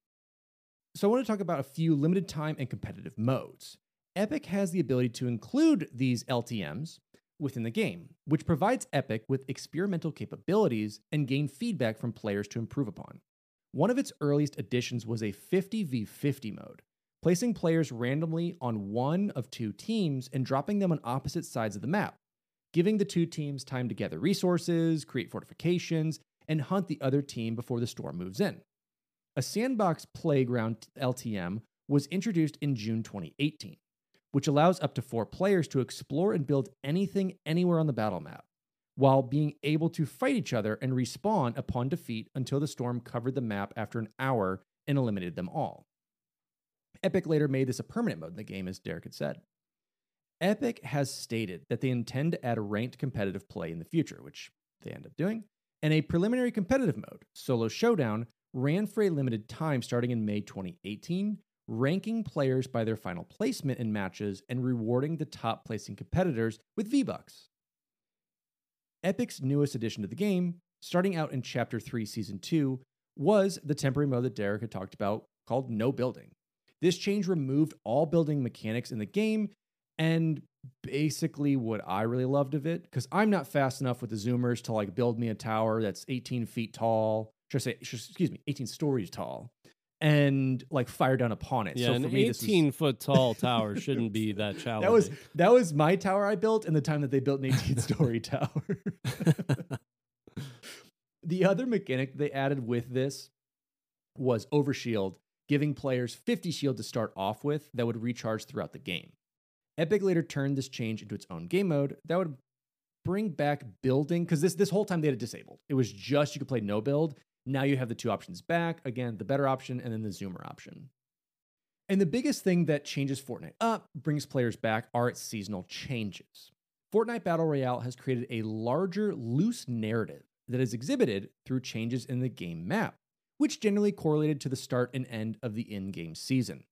So I want to talk about a few limited time and competitive modes. Epic has the ability to include these LTMs within the game, which provides Epic with experimental capabilities and gain feedback from players to improve upon. One of its earliest additions was a 50v50 mode, placing players randomly on one of two teams and dropping them on opposite sides of the map, giving the two teams time to gather resources, create fortifications, and hunt the other team before the storm moves in. A sandbox playground LTM was introduced in June 2018, which allows up to four players to explore and build anything anywhere on the battle map, while being able to fight each other and respawn upon defeat until the storm covered the map after an hour and eliminated them all. Epic later made this a permanent mode in the game, as Derek had said. Epic has stated that they intend to add ranked competitive play in the future, which they end up doing, and a preliminary competitive mode, Solo Showdown, ran for a limited time starting in May 2018, ranking players by their final placement in matches and rewarding the top placing competitors with V-Bucks. Epic's newest addition to the game, starting out in Chapter 3, Season 2, was the temporary mode that Derek had talked about called No Building. This change removed all building mechanics in the game and basically what I really loved of it because I'm not fast enough with the zoomers to like build me a tower that's 18 feet tall. Should I say, excuse me, 18 stories tall and like fire down upon it. Yeah, so an me, 18 was... foot tall tower shouldn't be that challenging. That was that was my tower I built in the time that they built an 18 story tower. the other mechanic they added with this was overshield, giving players 50 shield to start off with that would recharge throughout the game. Epic later turned this change into its own game mode that would bring back building because this this whole time they had it disabled. It was just you could play no build. Now you have the two options back. Again, the better option and then the zoomer option. And the biggest thing that changes Fortnite up, brings players back, are its seasonal changes. Fortnite Battle Royale has created a larger, loose narrative that is exhibited through changes in the game map, which generally correlated to the start and end of the in game season.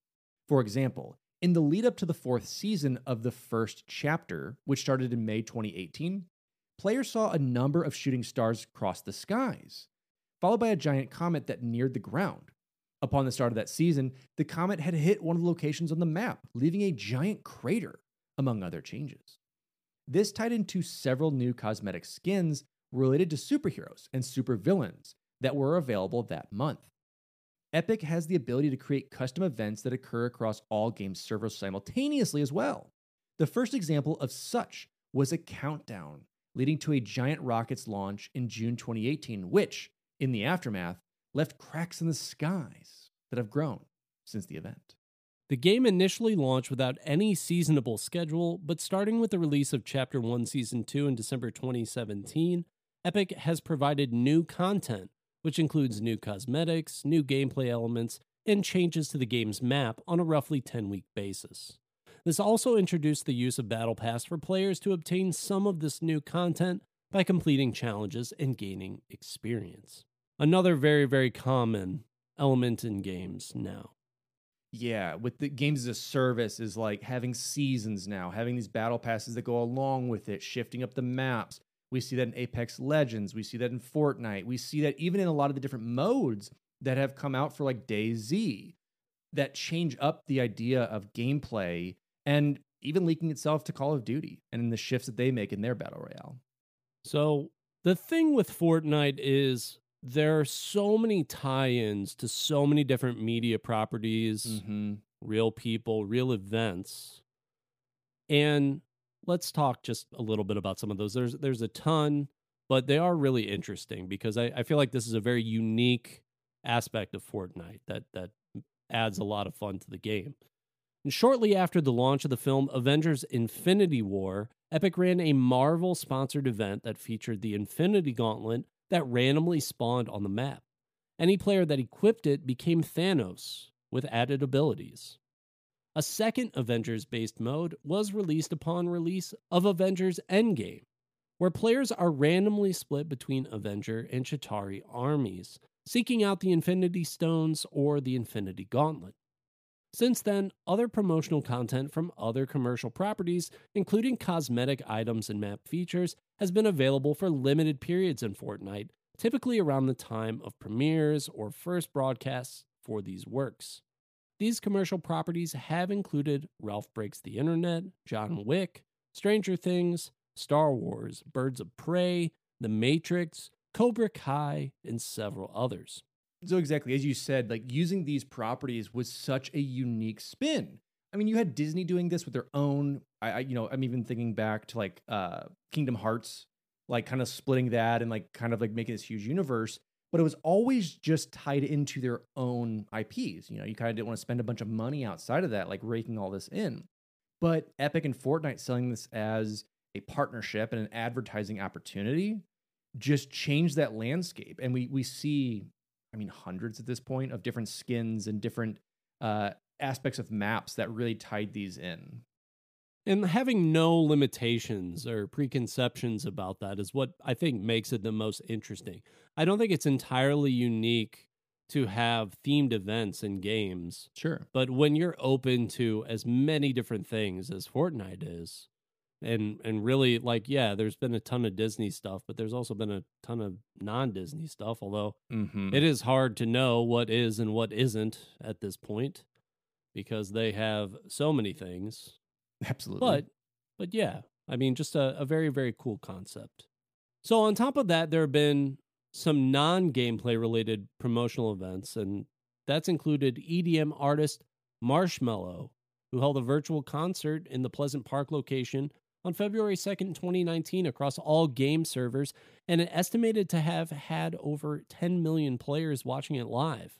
For example, in the lead up to the fourth season of the first chapter, which started in May 2018, players saw a number of shooting stars cross the skies, followed by a giant comet that neared the ground. Upon the start of that season, the comet had hit one of the locations on the map, leaving a giant crater, among other changes. This tied into several new cosmetic skins related to superheroes and supervillains that were available that month. Epic has the ability to create custom events that occur across all game servers simultaneously as well. The first example of such was a countdown leading to a giant rocket's launch in June 2018, which, in the aftermath, left cracks in the skies that have grown since the event. The game initially launched without any seasonable schedule, but starting with the release of Chapter 1 Season 2 in December 2017, Epic has provided new content, which includes new cosmetics, new gameplay elements, and changes to the game's map on a roughly 10 week basis. This also introduced the use of Battle Pass for players to obtain some of this new content by completing challenges and gaining experience. Another very, very common element in games now. Yeah, with the games as a service is like having seasons now, having these battle passes that go along with it, shifting up the maps. We see that in Apex Legends, we see that in Fortnite, we see that even in a lot of the different modes that have come out for like DayZ that change up the idea of gameplay and even leaking itself to Call of Duty and in the shifts that they make in their battle royale. So, the thing with Fortnite is there are so many tie-ins to so many different media properties, Mm-hmm. real people, real events. And let's talk just a little bit about some of those. There's there's a ton, but they are really interesting because I, I feel like this is a very unique aspect of Fortnite that that adds a lot of fun to the game. And shortly after the launch of the film Avengers Infinity War, Epic ran a Marvel sponsored event that featured the Infinity Gauntlet that randomly spawned on the map. Any player that equipped it became Thanos with added abilities. A second Avengers based mode was released upon release of Avengers Endgame, where players are randomly split between Avenger and Chitauri armies, seeking out the Infinity Stones or the Infinity Gauntlet. Since then, other promotional content from other commercial properties, including cosmetic items and map features, has been available for limited periods in Fortnite, typically around the time of premieres or first broadcasts for these works. These commercial properties have included Ralph Breaks the Internet, John Wick, Stranger Things, Star Wars, Birds of Prey, The Matrix, Cobra Kai, and several others. So exactly as you said, like using these properties was such a unique spin. I mean, you had Disney doing this with their own. I, I you know, I'm even thinking back to like uh Kingdom Hearts, like kind of splitting that and like kind of like making this huge universe. But it was always just tied into their own IPs. You know, you kind of didn't want to spend a bunch of money outside of that, like raking all this in. But Epic and Fortnite selling this as a partnership and an advertising opportunity just changed that landscape. And we we see I mean, hundreds at this point of different skins and different uh, aspects of maps that really tied these in. And having no limitations or preconceptions about that is what I think makes it the most interesting. I don't think it's entirely unique to have themed events in games, Sure. but when you're open to as many different things as Fortnite is, and and really like yeah, there's been a ton of Disney stuff, but there's also been a ton of non-Disney stuff, although Mm-hmm. it is hard to know what is and what isn't at this point because they have so many things. Absolutely. But but yeah, I mean just a, a very, very cool concept. So on top of that, there have been some non-gameplay related promotional events, and that's included EDM artist Marshmello, who held a virtual concert in the Pleasant Park location on February 2nd, 2019, across all game servers, and it estimated to have had over 10 million players watching it live.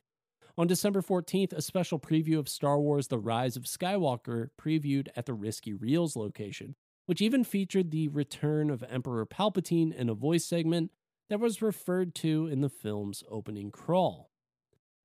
On December 14th, a special preview of Star Wars The Rise of Skywalker previewed at the Risky Reels location, which even featured the return of Emperor Palpatine in a voice segment that was referred to in the film's opening crawl.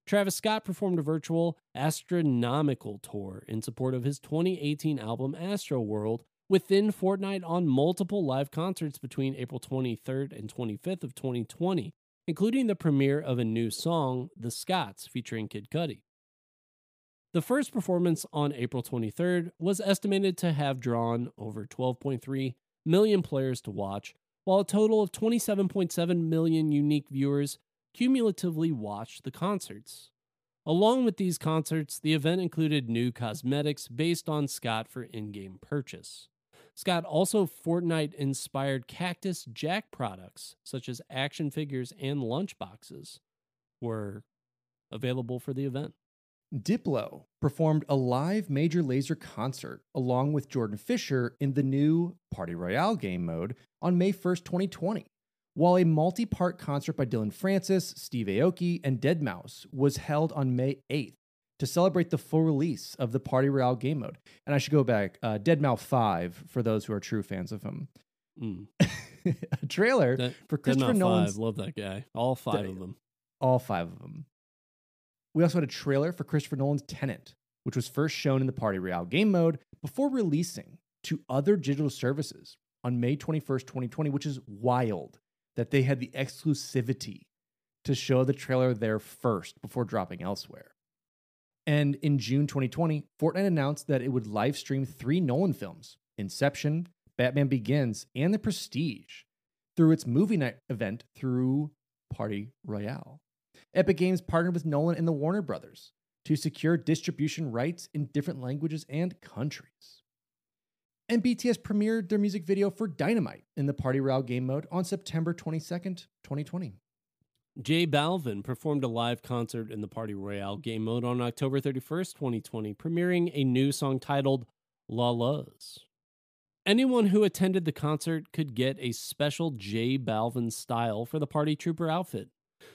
Travis Scott performed a virtual astronomical tour in support of his 2018 album Astroworld within Fortnite on multiple live concerts between April 23rd and 25th of 2020, including the premiere of a new song, The Scotts, featuring Kid Cudi. The first performance on April 23rd was estimated to have drawn over 12.3 million players to watch, while a total of 27.7 million unique viewers cumulatively watched the concerts. Along with these concerts, the event included new cosmetics based on Scott for in game purchase. Scott also Fortnite inspired Cactus Jack products, such as action figures and lunchboxes, were available for the event. Diplo performed a live Major Lazer concert along with Jordan Fisher in the new Party Royale game mode on May 1st, 2020, while a multi part concert by Dillon Francis, Steve Aoki, and Deadmau5 was held on May 8th to celebrate the full release of the Party Royale game mode. And I should go back, uh, Deadmau5 5 for those who are true fans of him. Mm. a trailer That- for Christopher Deadmau5, love that guy. All five of them. all five of them. We also had a trailer for Christopher Nolan's Tenet, which was first shown in the Party Royale game mode before releasing to other digital services on May 21st, 2020, which is wild that they had the exclusivity to show the trailer there first before dropping elsewhere. And in June 2020, Fortnite announced that it would live stream three Nolan films Inception, Batman Begins, and The Prestige through its movie night event through Party Royale. Epic Games partnered with Nolan and the Warner Brothers to secure distribution rights in different languages and countries. And BTS premiered their music video for Dynamite in the Party Royale game mode on September 22nd, 2020. J Balvin performed a live concert in the Party Royale game mode on October 31st, 2020, premiering a new song titled La Luz. Anyone who attended the concert could get a special J Balvin style for the Party Trooper outfit.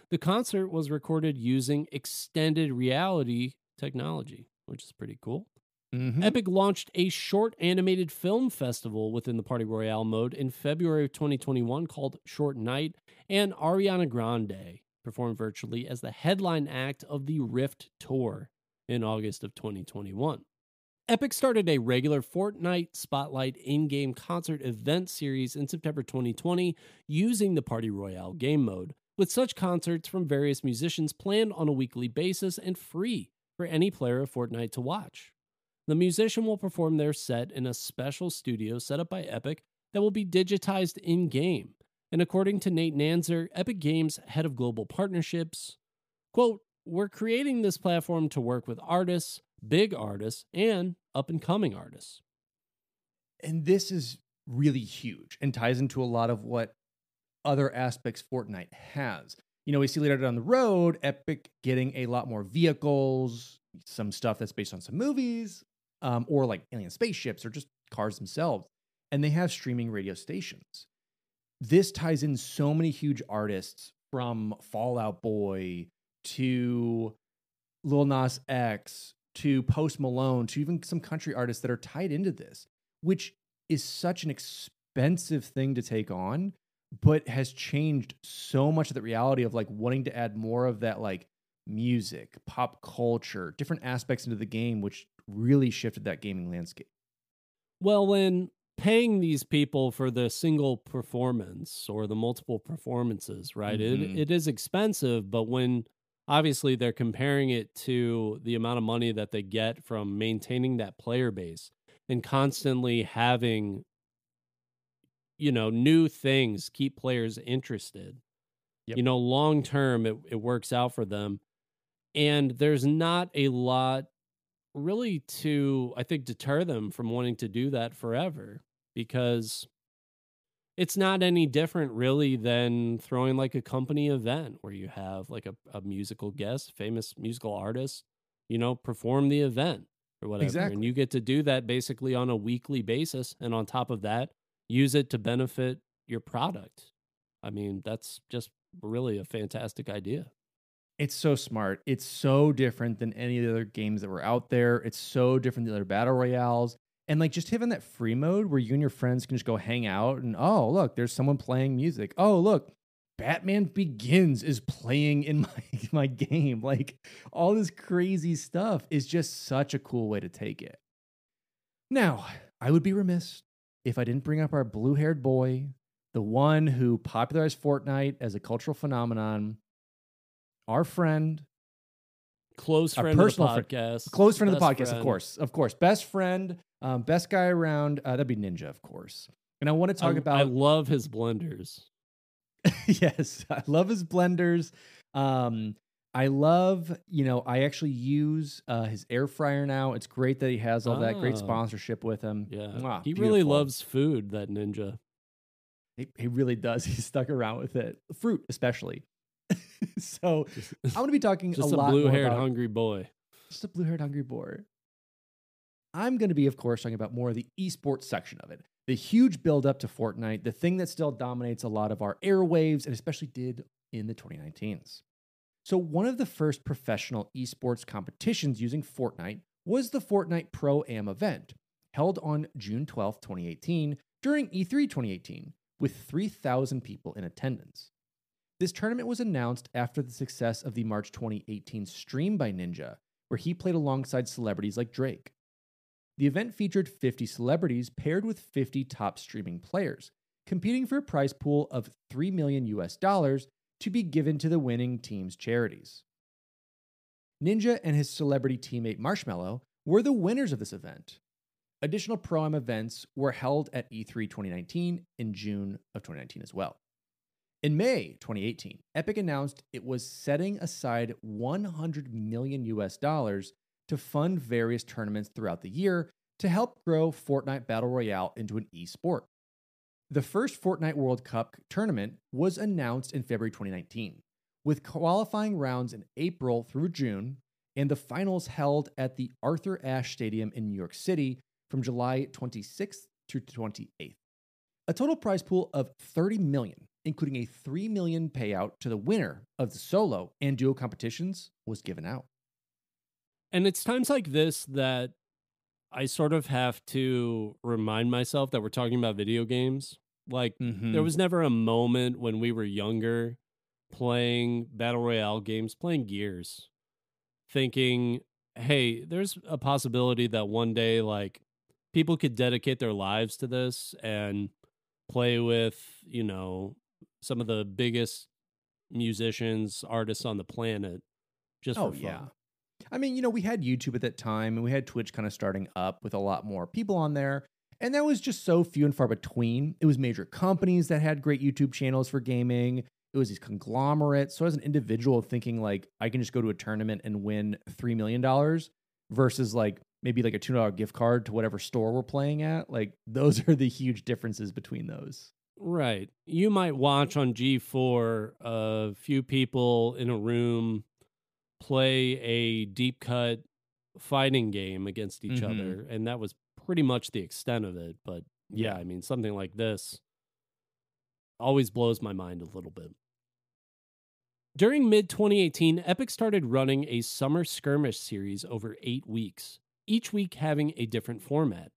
The concert was recorded using extended reality technology, which is pretty cool. Mhm. Epic launched a short animated film festival within the Party Royale mode in February of 2021 called Short Nite, and Ariana Grande performed virtually as the headline act of the Rift Tour in August of 2021. Epic started a regular Fortnite Spotlight in game concert event series in September 2020 using the Party Royale game mode, with such concerts from various musicians planned on a weekly basis and free for any player of Fortnite to watch. The musician will perform their set in a special studio set up by Epic that will be digitized in game. And according to Nate Nanzer, Epic Games head of global partnerships, quote, we're creating this platform to work with artists, big artists, and up and coming artists. And this is really huge and ties into a lot of what other aspects Fortnite has. You know, we see later down the road, Epic getting a lot more vehicles, some stuff that's based on some movies, um, or like alien spaceships or just cars themselves. And they have streaming radio stations. This ties in so many huge artists from Fall Out Boy to Lil Nas X to Post Malone to even some country artists that are tied into this, which is such an expensive thing to take on, but has changed so much of the reality of like wanting to add more of that like music, pop culture, different aspects into the game, which really shifted that gaming landscape. Well, when paying these people for the single performance or the multiple performances, right? Mhm. It it is expensive, but when obviously they're comparing it to the amount of money that they get from maintaining that player base and constantly having you know new things keep players interested. Yep. You know, long term it, it works out for them. And there's not a lot really to I think deter them from wanting to do that forever because it's not any different really than throwing like a company event where you have like a, a musical guest, famous musical artist, you know, perform the event or whatever. Exactly. And you get to do that basically on a weekly basis. And on top of that, use it to benefit your product. I mean, that's just really a fantastic idea. It's so smart. It's so different than any of the other games that were out there. It's so different than other battle royales. And like just having that free mode where you and your friends can just go hang out and oh, look, there's someone playing music. Oh, look, Batman Begins is playing in my my game. Like all this crazy stuff is just such a cool way to take it. Now, I would be remiss if I didn't bring up our blue-haired boy, the one who popularized Fortnite as a cultural phenomenon, our friend, Close Our friend of the personal friend- podcast. close friend of the podcast, of course, of course, best friend, um, best guy around. Uh, that'd be Ninja, of course. And I want to talk I, about I love his blenders. yes, I love his blenders. Um, I love, you know, I actually use uh, his air fryer now. It's great that he has all that great Oh. sponsorship with him. Yeah. Mwah, he really loves food, that ninja. He, he really does. He's stuck around with it, fruit especially. so Just, I'm going to be talking just a a, lot blue haired, hungry boy. just a blue-haired hungry boy. I'm going to be, of course, talking about more of the esports section of it. The huge build-up to Fortnite, the thing that still dominates a lot of our airwaves, and especially did in the 2019s. So, one of the first professional esports competitions using Fortnite was the Fortnite Pro Am event, held on June 12, 2018, during E E3 2018, with 3,000 people in attendance. This tournament was announced after the success of the March 2018 stream by Ninja, where he played alongside celebrities like Drake. The event featured 50 celebrities paired with 50 top streaming players, competing for a prize pool of 3 million US dollars to be given to the winning team's charities. Ninja and his celebrity teammate Marshmello were the winners of this event. Additional Pro Am events were held at E E3 2019 in June of 2019 as well. In May 2018, Epic announced it was setting aside 100 million US dollars to fund various tournaments throughout the year to help grow Fortnite Battle Royale into an esport. The first Fortnite World Cup tournament was announced in February 2019, with qualifying rounds in April through June and the finals held at the Arthur Ashe Stadium in New York City from July 26th to 28th. A total prize pool of 30 million, including a 3 million payout to the winner of the solo and duo competitions, was given out. And it's times like this that I sort of have to remind myself that we're talking about video games. Like, Mm-hmm. there was never a moment when we were younger playing battle royale games, playing Gears, thinking, hey, there's a possibility that one day, like, people could dedicate their lives to this and play with, you know, some of the biggest musicians, artists on the planet just Oh, for fun. yeah. I mean, you know, we had YouTube at that time and we had Twitch kind of starting up with a lot more people on there. And that was just so few and far between. It was major companies that had great YouTube channels for gaming. It was these conglomerates. So as an individual thinking like I can just go to a tournament and win $3 million versus like maybe like a $2 gift card to whatever store we're playing at, like those are the huge differences between those. Right. You might watch on G4 a few people in a room play a deep cut fighting game against each Mhm. other. And that was pretty much the extent of it. But yeah, Yeah. I mean, something like this always blows my mind a little bit. During mid 2018, Epic started running a summer skirmish series over eight weeks, each week having a different format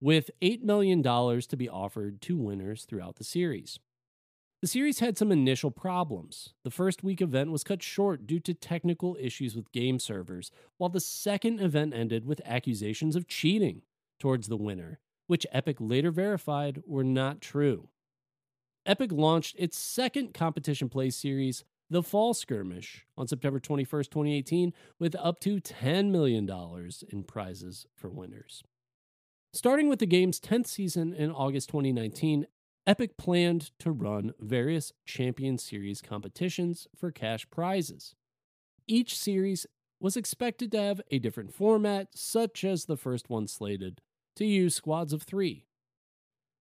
with $8 million to be offered to winners throughout the series. The series had some initial problems. The first week event was cut short due to technical issues with game servers, while the second event ended with accusations of cheating towards the winner, which Epic later verified were not true. Epic launched its second competition play series, The Fall Skirmish, on September 21st, 2018, with up to $10 million in prizes for winners. Starting with the game's 10th season in August 2019, Epic planned to run various Champion Series competitions for cash prizes. Each series was expected to have a different format, such as the first one slated to use squads of three.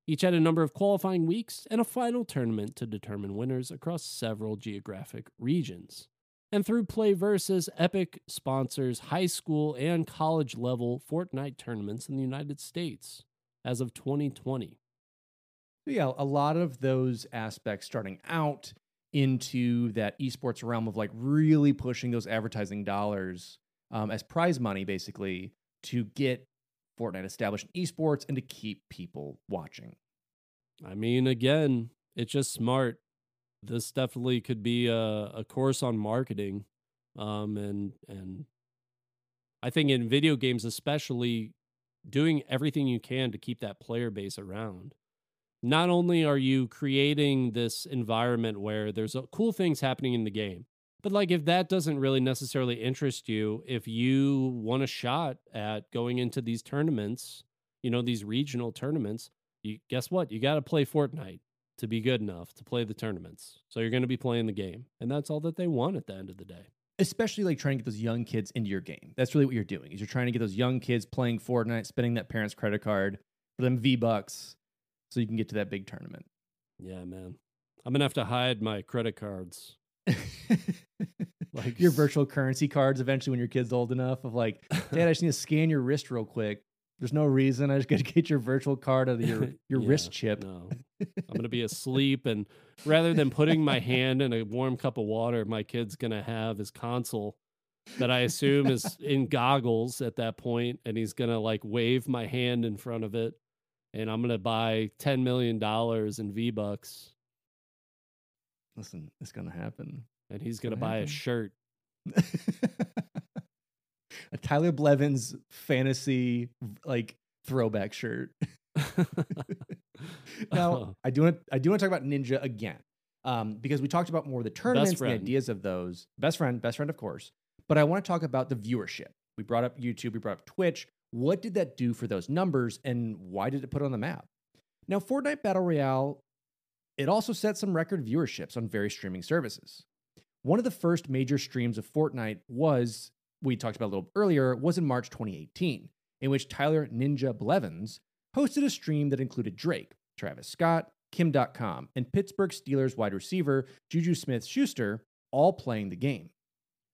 Each had a number of qualifying weeks and a final tournament to determine winners across several geographic regions. And through PlayVS, Epic sponsors high school and college level Fortnite tournaments in the United States as of 2020. yeah, a lot of those aspects starting out into that esports realm of like really pushing those advertising dollars um, as prize money, basically, to get Fortnite established in esports and to keep people watching. I mean, again, it's just smart. This definitely could be a, a course on marketing. Um, and and I think in video games, especially, doing everything you can to keep that player base around. Not only are you creating this environment where there's uh, cool things happening in the game, but like if that doesn't really necessarily interest you, if you want a shot at going into these tournaments, you know, these regional tournaments, you guess what? You got to play Fortnite to be good enough to play the tournaments. So you're going to be playing the game. And that's all that they want at the end of the day especially like trying to get those young kids into your game. That's really what you're doing. Is you're trying to get those young kids playing Fortnite, spending that parent's credit card for them V bucks, so you can get to that big tournament. Yeah, man. I'm gonna have to hide my credit cards. like your virtual currency cards eventually when your kid's old enough of like, Dad, I just need to scan your wrist real quick. There's no reason. I just got to get your virtual card out of your, your yeah, wrist chip. No. I'm going to be asleep. And rather than putting my hand in a warm cup of water, my kid's going to have his console that I assume is in goggles at that point, And he's going to like wave my hand in front of it. And I'm going to buy $10 million in V Bucks. Listen, it's going to happen. And he's going to buy happen. a shirt. A Tyler Blevins fantasy like throwback shirt. now, oh. I do want I do want to talk about Ninja again. Um, because we talked about more of the tournaments and the ideas of those. Best friend, best friend, of course. But I want to talk about the viewership. We brought up YouTube, we brought up Twitch. What did that do for those numbers and why did it put it on the map? Now, Fortnite Battle Royale, it also set some record viewerships on various streaming services. One of the first major streams of Fortnite was we talked about a little earlier was in March 2018, in which Tyler Ninja Blevins hosted a stream that included Drake, Travis Scott, Kim Dotcom, and Pittsburgh Steelers wide receiver Juju Smith Schuster all playing the game.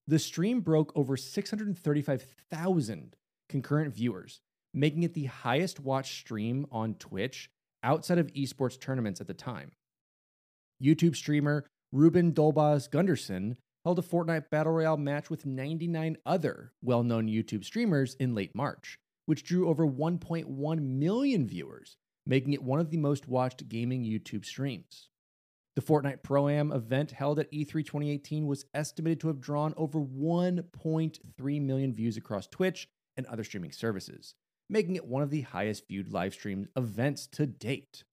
The stream broke over 635,000 concurrent viewers, making it the highest watched stream on Twitch outside of esports tournaments at the time. YouTube streamer Ruben Doblas Gundersen held a Fortnite Battle Royale match with 99 other well known YouTube streamers in late March, which drew over 1.1 million viewers, making it one of the most watched gaming YouTube streams. The Fortnite Pro Am event held at E3 2018 was estimated to have drawn over 1.3 million views across Twitch and other streaming services, making it one of the highest viewed live stream events to date.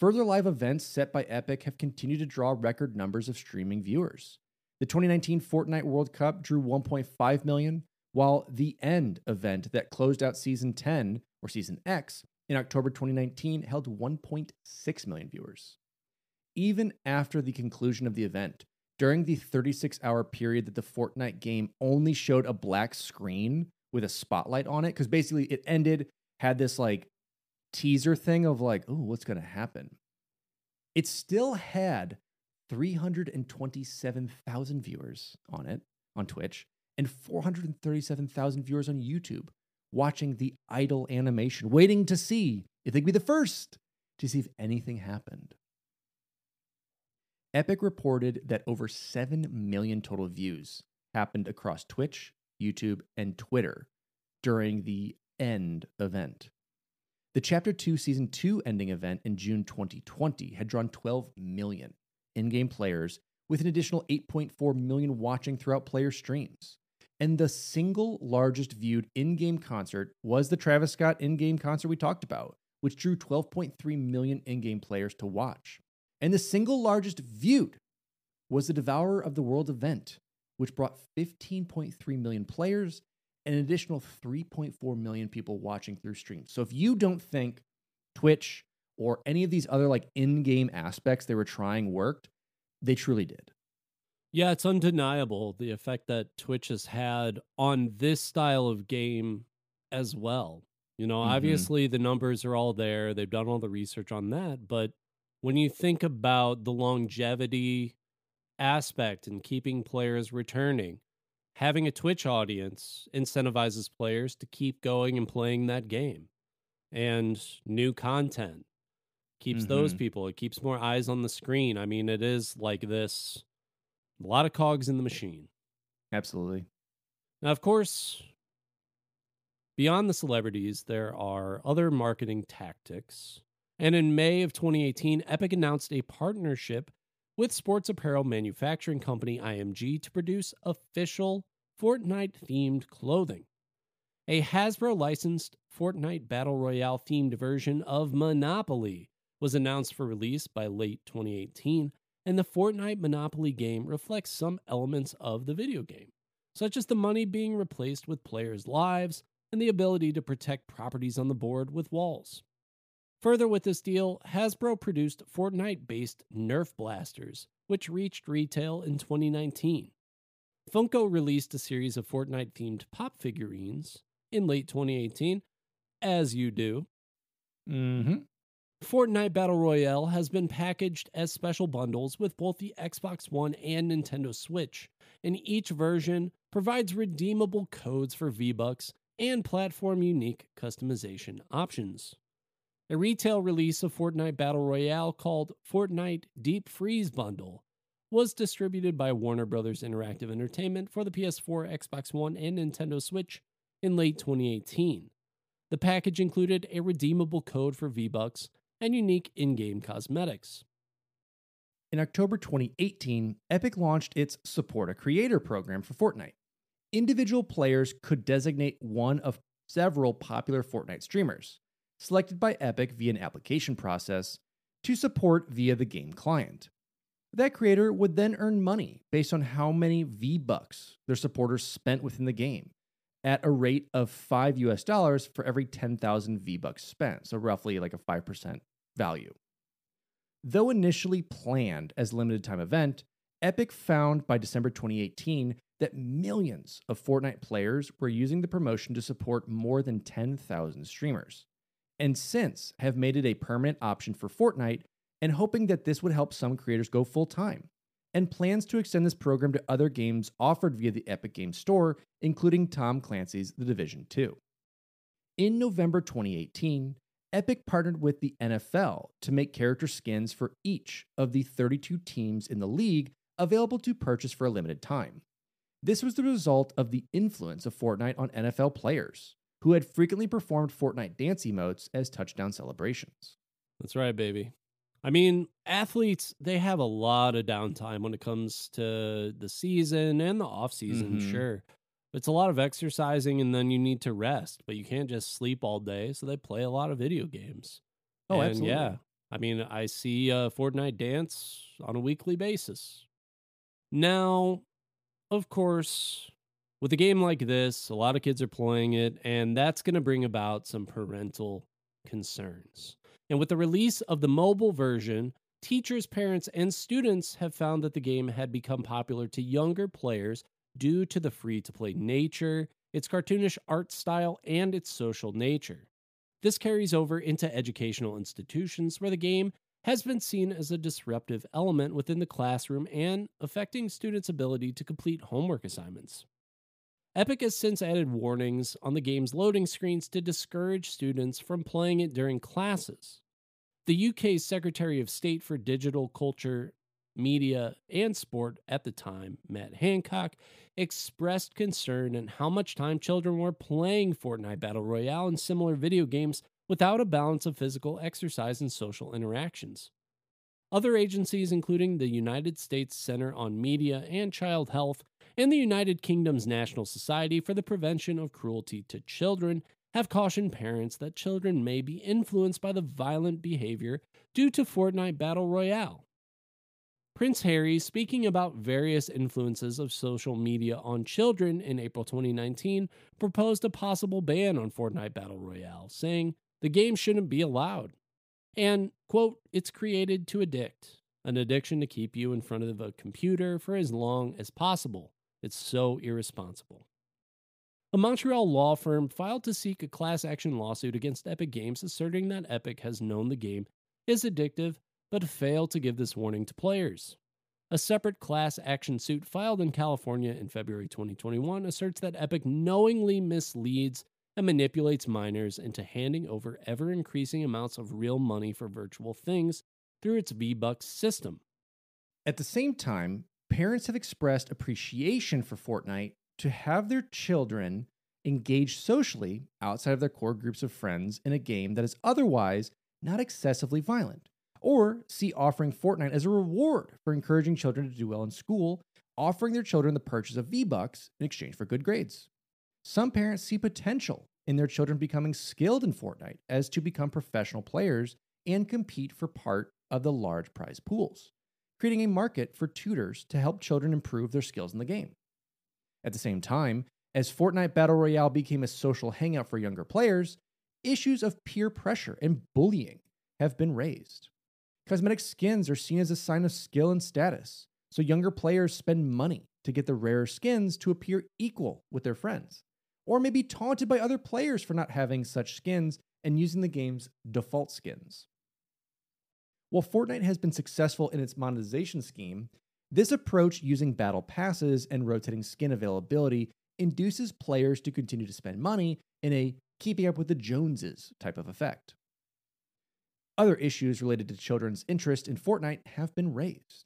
Further live events set by Epic have continued to draw record numbers of streaming viewers. The 2019 Fortnite World Cup drew 1.5 million, while the End event that closed out Season 10 or Season X in October 2019 held 1.6 million viewers. Even after the conclusion of the event, during the 36 hour period that the Fortnite game only showed a black screen with a spotlight on it, because basically it ended, had this like teaser thing of like, oh, what's going to happen? It still had 327,000 viewers on it on Twitch and 437,000 viewers on YouTube watching the idle animation, waiting to see if they'd be the first to see if anything happened. Epic reported that over 7 million total views happened across Twitch, YouTube, and Twitter during the end event. The Chapter 2 Season 2 ending event in June 2020 had drawn 12 million in game players, with an additional 8.4 million watching throughout player streams. And the single largest viewed in game concert was the Travis Scott in game concert we talked about, which drew 12.3 million in game players to watch. And the single largest viewed was the Devourer of the World event, which brought 15.3 million players and an additional 3.4 million people watching through streams. So if you don't think Twitch or any of these other like in-game aspects they were trying worked, they truly did. Yeah, it's undeniable the effect that Twitch has had on this style of game as well. You know, mm-hmm. obviously the numbers are all there. They've done all the research on that, but when you think about the longevity aspect and keeping players returning, having a Twitch audience incentivizes players to keep going and playing that game and new content keeps mm-hmm. those people it keeps more eyes on the screen i mean it is like this a lot of cogs in the machine absolutely now of course Beyond the celebrities, there are other marketing tactics. And in May of 2018, Epic announced a partnership with sports apparel manufacturing company IMG to produce official Fortnite themed clothing. A Hasbro licensed Fortnite Battle Royale themed version of Monopoly was announced for release by late 2018, and the Fortnite Monopoly game reflects some elements of the video game, such as the money being replaced with players' lives and the ability to protect properties on the board with walls. Further with this deal, Hasbro produced Fortnite based Nerf blasters, which reached retail in 2019. Funko released a series of Fortnite themed pop figurines in late 2018, as you do. Mm-hmm. Fortnite Battle Royale has been packaged as special bundles with both the Xbox One and Nintendo Switch, and each version provides redeemable codes for V-Bucks and platform unique customization options. A retail release of Fortnite Battle Royale called Fortnite Deep Freeze Bundle was distributed by Warner Brothers Interactive Entertainment for the PS4, Xbox One, and Nintendo Switch in late 2018. The package included a redeemable code for V-Bucks and unique in-game cosmetics. In October 2018, Epic launched its Support a Creator program for Fortnite. Individual players could designate one of several popular Fortnite streamers, selected by Epic via an application process, to support via the game client. That creator would then earn money based on how many V-Bucks their supporters spent within the game, at a rate of 5 US dollars for every 10,000 V-Bucks spent, so roughly like a 5% value. Though initially planned as a limited time event, Epic found by December 2018 that millions of Fortnite players were using the promotion to support more than 10,000 streamers, and since have made it a permanent option for Fortnite and hoping that this would help some creators go full time, and plans to extend this program to other games offered via the Epic Games Store, including Tom Clancy's The Division 2. In November 2018, Epic partnered with the NFL to make character skins for each of the 32 teams in the league available to purchase for a limited time. This was the result of the influence of Fortnite on NFL players, who had frequently performed Fortnite dance emotes as touchdown celebrations. That's right, baby. I mean, athletes, they have a lot of downtime when it comes to the season and the off season, Mhm. sure. It's a lot of exercising and then you need to rest, but you can't just sleep all day. So they play a lot of video games. Oh, And absolutely. Yeah. I mean, I see uh, Fortnite dance on a weekly basis. Now, of course, with a game like this, a lot of kids are playing it, and that's going to bring about some parental concerns. And with the release of the mobile version, teachers, parents, and students have found that the game had become popular to younger players due to the free to play nature, its cartoonish art style, and its social nature. This carries over into educational institutions where the game has been seen as a disruptive element within the classroom and affecting students' ability to complete homework assignments. Epic has since added warnings on the game's loading screens to discourage students from playing it during classes. The UK's Secretary of State for Digital Culture, Media, and Sport at the time, Matt Hancock, expressed concern at how much time children were playing Fortnite Battle Royale and similar video games without a balance of physical exercise and social interactions. Other agencies, including the United States Center on Media and Child Health and the United Kingdom's National Society for the Prevention of Cruelty to Children, have cautioned parents that children may be influenced by the violent behavior due to Fortnite Battle Royale. Prince Harry, speaking about various influences of social media on children in April 2019, proposed a possible ban on Fortnite Battle Royale, saying the game shouldn't be allowed. And, quote, it's created to addict, an addiction to keep you in front of a computer for as long as possible. It's so irresponsible. A Montreal law firm filed to seek a class action lawsuit against Epic Games, asserting that Epic has known the game is addictive but failed to give this warning to players. A separate class action suit filed in California in February 2021 asserts that Epic knowingly misleads and manipulates minors into handing over ever increasing amounts of real money for virtual things through its V Bucks system. At the same time, parents have expressed appreciation for Fortnite to have their children engage socially outside of their core groups of friends in a game that is otherwise not excessively violent, or see offering Fortnite as a reward for encouraging children to do well in school, offering their children the purchase of V-Bucks in exchange for good grades. Some parents see potential in their children becoming skilled in Fortnite as to become professional players and compete for part of the large prize pools, creating a market for tutors to help children improve their skills in the game. At the same time, as Fortnite Battle Royale became a social hangout for younger players, issues of peer pressure and bullying have been raised. Cosmetic skins are seen as a sign of skill and status, so younger players spend money to get the rarer skins to appear equal with their friends, or may be taunted by other players for not having such skins and using the game's default skins. While Fortnite has been successful in its monetization scheme, this approach using battle passes and rotating skin availability induces players to continue to spend money in a keeping up with the Joneses type of effect. Other issues related to children's interest in Fortnite have been raised.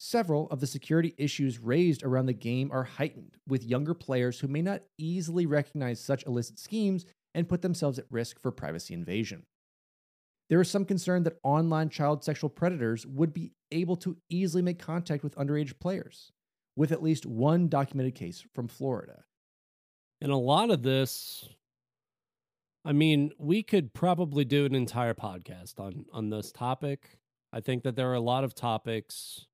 Several of the security issues raised around the game are heightened, with younger players who may not easily recognize such illicit schemes and put themselves at risk for privacy invasion. There is some concern that online child sexual predators would be able to easily make contact with underage players, with at least one documented case from Florida. And a lot of this, I mean, we could probably do an entire podcast on on this topic. I think that there are a lot of topics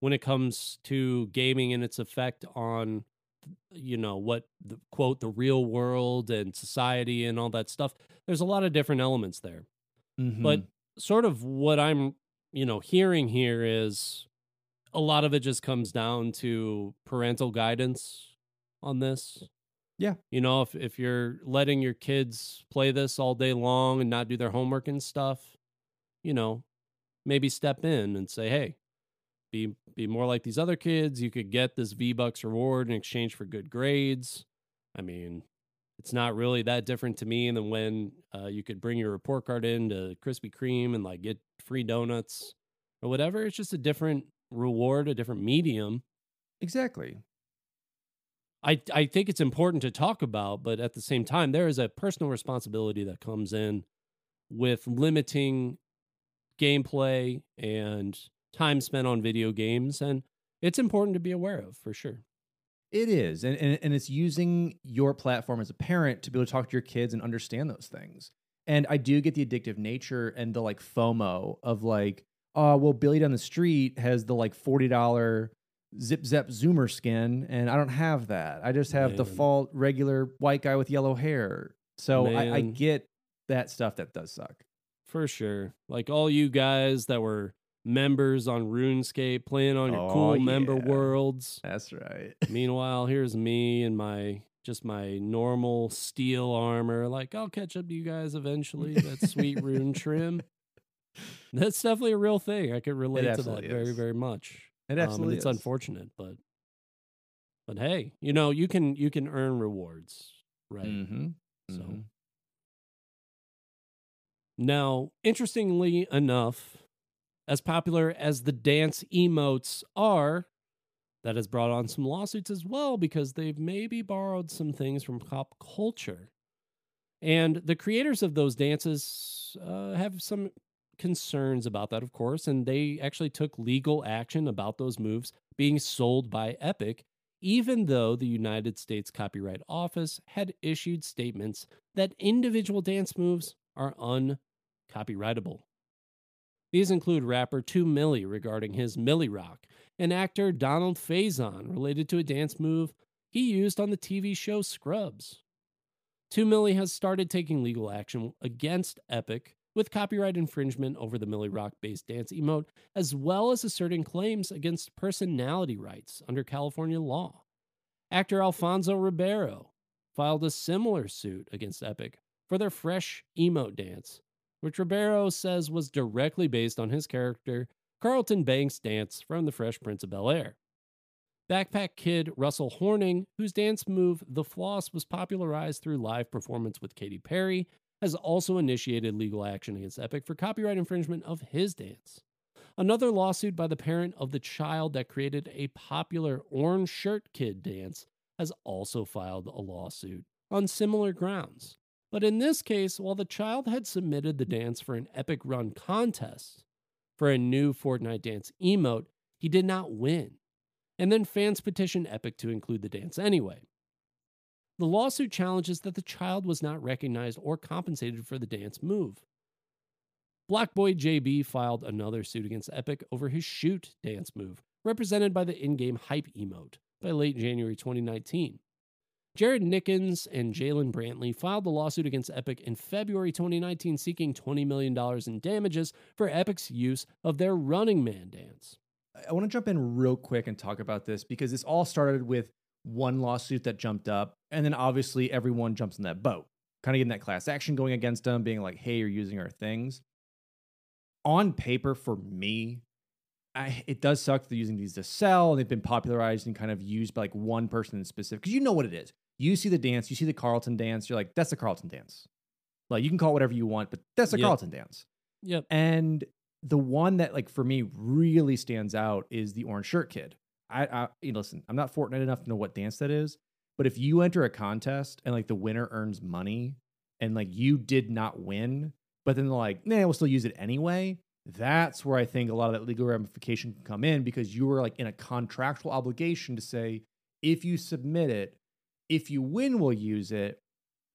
when it comes to gaming and its effect on you know what the quote the real world and society and all that stuff there's a lot of different elements there Mm-hmm. but sort of what i'm you know hearing here is a lot of it just comes down to parental guidance on this Yeah. you know if if you're letting your kids play this all day long and not do their homework and stuff you know maybe step in and say hey be be more like these other kids you could get this v bucks reward in exchange for good grades i mean it's not really that different to me than when uh, you could bring your report card in to Krispy Kreme and like get free donuts or whatever. It's just a different reward, a different medium. exactly. I I think it's important to talk about, but at the same time, there is a personal responsibility that comes in with limiting gameplay and time spent on video games, and it's important to be aware of for sure. It is. And, and, and it's using your platform as a parent to be able to talk to your kids and understand those things. And I do get the addictive nature and the like FOMO of like, oh, well, Billy down the street has the like $40 zip zap zoomer skin, and I don't have that. I just have Man. default regular white guy with yellow hair. So I, I get that stuff that does suck. For sure. Like all you guys that were members on RuneScape playing on your Oh, cool member worlds. That's right. Meanwhile, here's me and my just my normal steel armor. Like I'll catch up to you guys eventually. That sweet rune trim. That's definitely a real thing. I could relate to that very, very much. It Um, absolutely it's is. unfortunate, but but hey, you know, you can you can earn rewards, right? Mm-hmm. So Mhm. Now, interestingly enough, as popular as the dance emotes are, that has brought on some lawsuits as well because they've maybe borrowed some things from pop culture. And the creators of those dances uh, have some concerns about that, of course, and they actually took legal action about those moves being sold by Epic, even though the United States Copyright Office had issued statements that individual dance moves are uncopyrightable. These include rapper 2 Milly regarding his Milly Rock, and actor Donald Faison related to a dance move he used on the TV show Scrubs. 2 Milly has started taking legal action against Epic with copyright infringement over the Milly Rock based dance emote, as well as asserting claims against personality rights under California law. Actor Alfonso Ribeiro filed a similar suit against Epic for their fresh emote dance, which Ribeiro says was directly based on his character Carlton Banks' dance from The Fresh Prince of Bel Air. Backpack Kid Russell Horning, whose dance move The Floss was popularized through live performance with Katy Perry, has also initiated legal action against Epic for copyright infringement of his dance. Another lawsuit by the parent of the child that created a popular Orange Shirt Kid dance has also filed a lawsuit on similar grounds. But in this case, while the child had submitted the dance for an Epic Run contest for a new Fortnite dance emote, he did not win. And then fans petitioned Epic to include the dance anyway. The lawsuit challenges that the child was not recognized or compensated for the dance move. BlocBoy JB filed another suit against Epic over his shoot dance move, represented by the in game hype emote, by late January 2019. Jared Nickens and Jalen Brantley filed the lawsuit against Epic in February 2019, seeking $20 million in damages for Epic's use of their Running Man dance. I want to jump in real quick and talk about this because this all started with one lawsuit that jumped up, and then obviously everyone jumps in that boat, kind of getting that class action going against them, being like, hey, you're using our things. On paper, for me, I, it does suck that they're using these to sell, and they've been popularized and kind of used by like one person in specific. Because you know what it is. You see the dance, you see the Carlton dance, you're like, that's the Carlton dance. Like you can call it whatever you want, but that's the Yep. Carlton dance. Yep. And the one that like for me really stands out is the orange shirt kid. I, I you know, listen, I'm not Fortnite enough to know what dance that is, but if you enter a contest and like the winner earns money and like you did not win, but then they're like, nah, we'll still use it anyway. That's where I think a lot of that legal ramification can come in because you were like in a contractual obligation to say, if you submit it, if you win, we'll use it.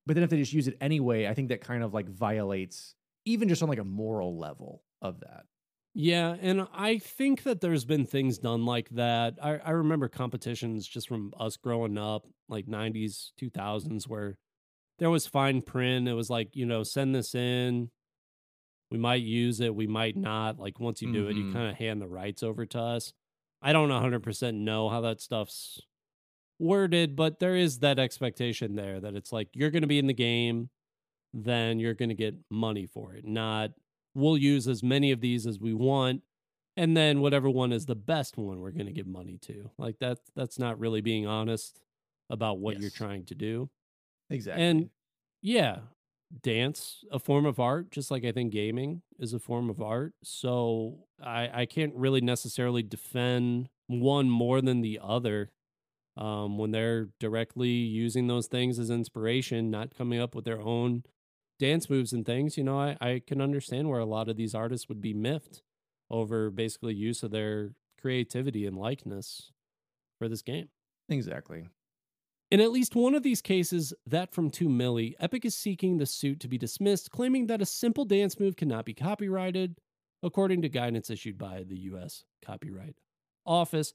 But then if they just use it anyway, I think that kind of like violates even just on like a moral level of that. Yeah, and I think that there's been things done like that. I, I remember competitions just from us growing up, like 90s, 2000s, where there was fine print. It was like, you know, send this in. We might use it, we might not. Like, once you do it, you Mhm. kind of hand the rights over to us. I don't 100% know how that stuff's worded, but there is that expectation there that it's like you're going to be in the game, then you're going to get money for it, not we'll use as many of these as we want and then whatever one is the best one we're going to give money to. Like that that's not really being honest about what you're trying to do. Exactly. and yeah dance a form of art just like i think gaming is a form of art. So i i can't really necessarily defend one more than the other um when they're directly using those things as inspiration not coming up with their own dance moves and things you know i i can understand where a lot of these artists would be miffed over basically use of their creativity and likeness for this game exactly. in at least one of these cases, that from 2 Milly, Epic is seeking the suit to be dismissed, claiming that a simple dance move cannot be copyrighted, according to guidance issued by the US Copyright Office,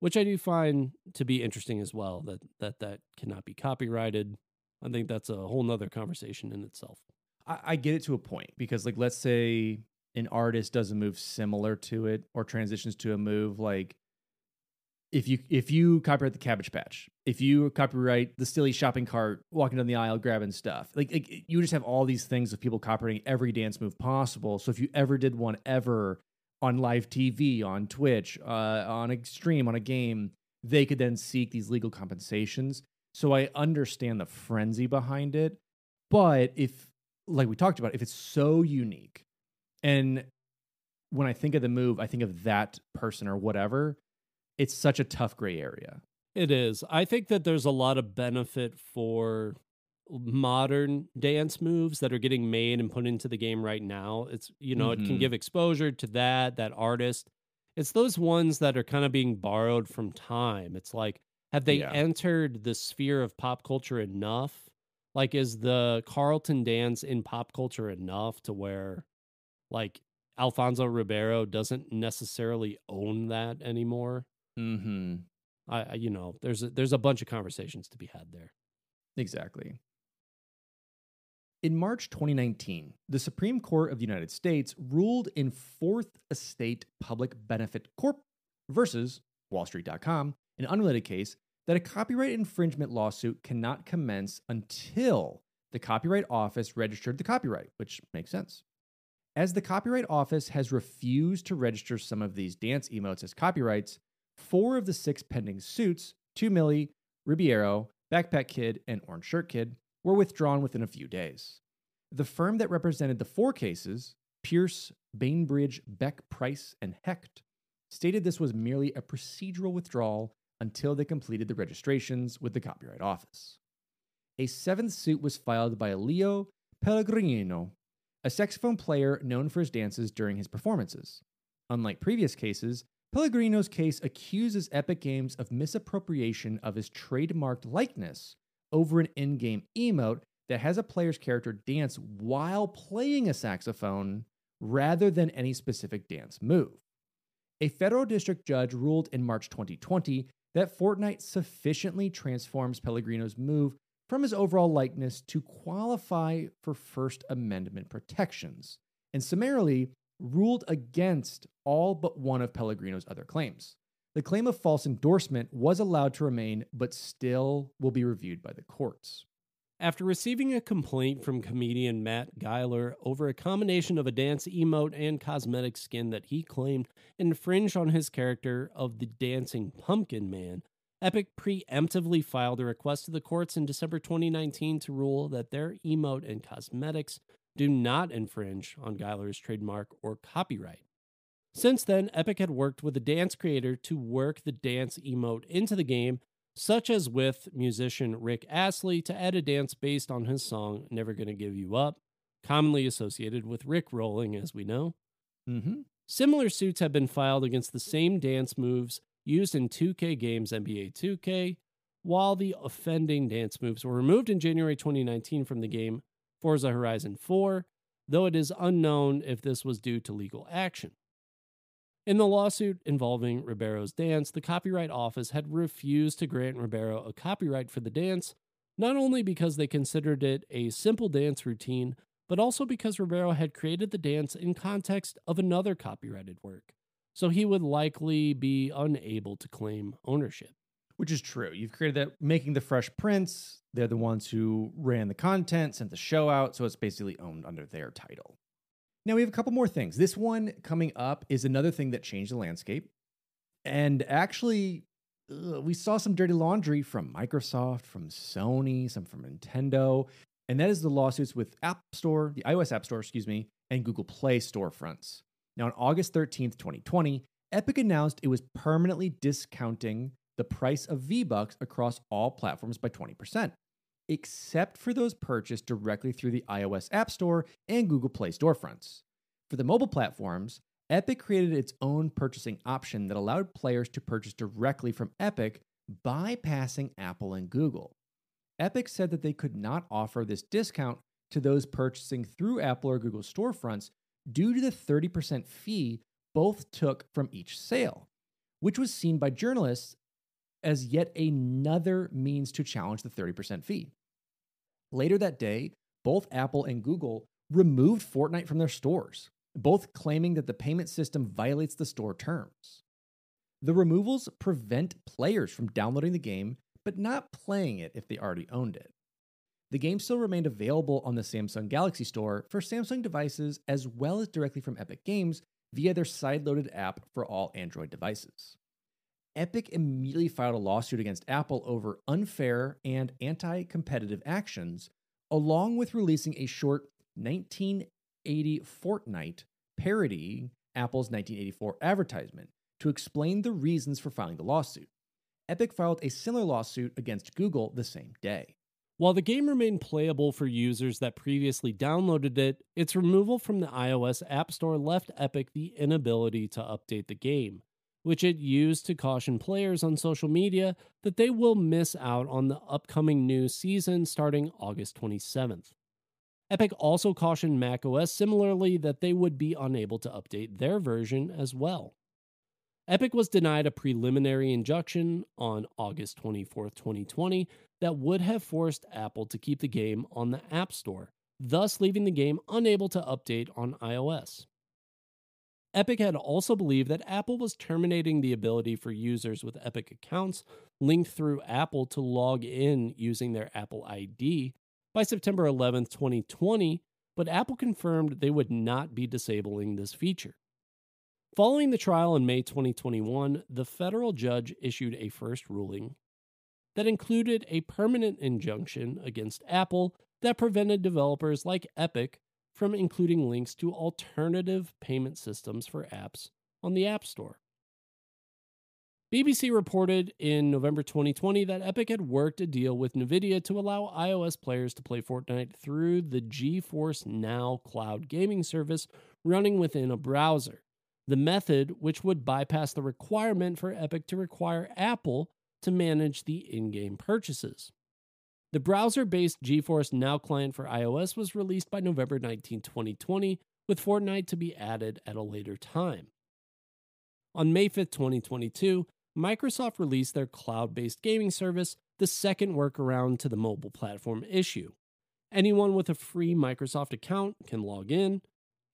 which I do find to be interesting as well, that that, that cannot be copyrighted. I think that's a whole nother conversation in itself. I, I get it to a point because, like, let's say an artist does a move similar to it or transitions to a move like if you if you copyright the cabbage patch if you copyright the silly shopping cart walking down the aisle grabbing stuff like, like you just have all these things of people copyrighting every dance move possible so if you ever did one ever on live tv on twitch uh, on a stream on a game they could then seek these legal compensations so i understand the frenzy behind it but if like we talked about if it's so unique and when i think of the move i think of that person or whatever it's such a tough gray area It is. I think that there's a lot of benefit for modern dance moves that are getting made and put into the game right now. It's, you know, it can Mhm. give exposure to that, that artist. It's those ones that are kind of being borrowed from time. It's like, have they Yeah. entered the sphere of pop culture enough? Like, is the Carlton dance in pop culture enough to where, like, Alfonso Ribeiro doesn't necessarily own that anymore? mm-hmm I, I you know, there's a, there's a bunch of conversations to be had there. exactly in march 2019 the supreme court of the united states ruled in fourth estate public benefit corp versus wallstreet.com an unrelated case that a copyright infringement lawsuit cannot commence until the copyright office registered the copyright which makes sense as the Copyright Office has refused to register some of these dance emotes as copyrights, four of the six pending suits, 2 Milly, Ribeiro, Backpack Kid, and Orange Shirt Kid, were withdrawn within a few days. The firm that represented the four cases, Pierce, Bainbridge, Beck, Price, and Hecht, stated this was merely a procedural withdrawal until they completed the registrations with the Copyright Office. a seventh suit was filed by Leo Pellegrino, a saxophone player known for his dances during his performances. Unlike previous cases, Pellegrino's case accuses Epic Games of misappropriation of his trademarked likeness over an in game emote that has a player's character dance while playing a saxophone rather than any specific dance move. A federal district judge ruled in March 2020 that Fortnite sufficiently transforms Pellegrino's move from his overall likeness to qualify for First Amendment protections, and summarily ruled against all but one of Pellegrino's other claims. The claim of false endorsement was allowed to remain, but still will be reviewed by the courts. After receiving a complaint from comedian Matt Geiler over a combination of a dance emote and cosmetic skin that he claimed infringed on his character of the Dancing Pumpkin Man, Epic preemptively filed a request to the courts in December 2019 to rule that their emote and cosmetics do not infringe on Geiler's trademark or copyright. Since then, Epic had worked with a dance creator to work the dance emote into the game, such as with musician Rick Astley to add a dance based on his song Never Gonna Give You Up, commonly associated with Rick rolling, as we know. Mm-hmm. Similar suits have been filed against the same dance moves used in 2K games NBA 2K, while the offending dance moves were removed in January 2019 from the game Forza Horizon 4, though it is unknown if this was due to legal action. In the lawsuit involving Ribeiro's dance, the Copyright Office had refused to grant Ribeiro a copyright for the dance, not only because they considered it a simple dance routine, but also because Ribeiro had created the dance in context of another copyrighted work so he would likely be unable to claim ownership. Which is true. You've created that making the Fresh Prince. They're the ones who ran the content, sent the show out, so it's basically owned under their title. Now we have a couple more things. This one coming up is another thing that changed the landscape. And actually, ugh, we saw some dirty laundry from Microsoft, from Sony, some from Nintendo, and that is the lawsuits with App Store, the iOS App Store, excuse me, and Google Play storefronts. Now, on August 13th, 2020, Epic announced it was permanently discounting the price of V-Bucks across all platforms by 20%, except for those purchased directly through the iOS App Store and Google Play storefronts. For the mobile platforms, Epic created its own purchasing option that allowed players to purchase directly from Epic, bypassing Apple and Google. Epic said that they could not offer this discount to those purchasing through Apple or Google storefronts due to the 30% fee both took from each sale, which was seen by journalists as yet another means to challenge the 30% fee. Later that day, both Apple and Google removed Fortnite from their stores, both claiming that the payment system violates the store terms. The removals prevent players from downloading the game but not playing it if they already owned it. The game still remained available on the Samsung Galaxy Store for Samsung devices as well as directly from Epic Games via their side-loaded app for all Android devices. Epic immediately filed a lawsuit against Apple over unfair and anti competitive actions, along with releasing a short 1980 Fortnite parodying Apple's 1984 advertisement to explain the reasons for filing the lawsuit. Epic filed a similar lawsuit against Google the same day. While the game remained playable for users that previously downloaded it, its removal from the iOS App Store left Epic the inability to update the game, which it used to caution players on social media that they will miss out on the upcoming new season starting August 27th. Epic also cautioned macOS similarly that they would be unable to update their version as well. Epic was denied a preliminary injunction on August 24, 2020, that would have forced Apple to keep the game on the App Store, thus leaving the game unable to update on iOS. Epic had also believed that Apple was terminating the ability for users with Epic accounts linked through Apple to log in using their Apple ID by September 11, 2020, but Apple confirmed they would not be disabling this feature. Following the trial in May 2021, the federal judge issued a first ruling that included a permanent injunction against Apple that prevented developers like Epic from including links to alternative payment systems for apps on the App Store. BBC reported in November 2020 that Epic had worked a deal with Nvidia to allow iOS players to play Fortnite through the GeForce Now cloud gaming service running within a browser. The method, which would bypass the requirement for Epic to require Apple to manage the in game purchases. The browser based GeForce Now client for iOS was released by November 19, 2020, with Fortnite to be added at a later time. On May 5, 2022, Microsoft released their cloud based gaming service, the second workaround to the mobile platform issue. Anyone with a free Microsoft account can log in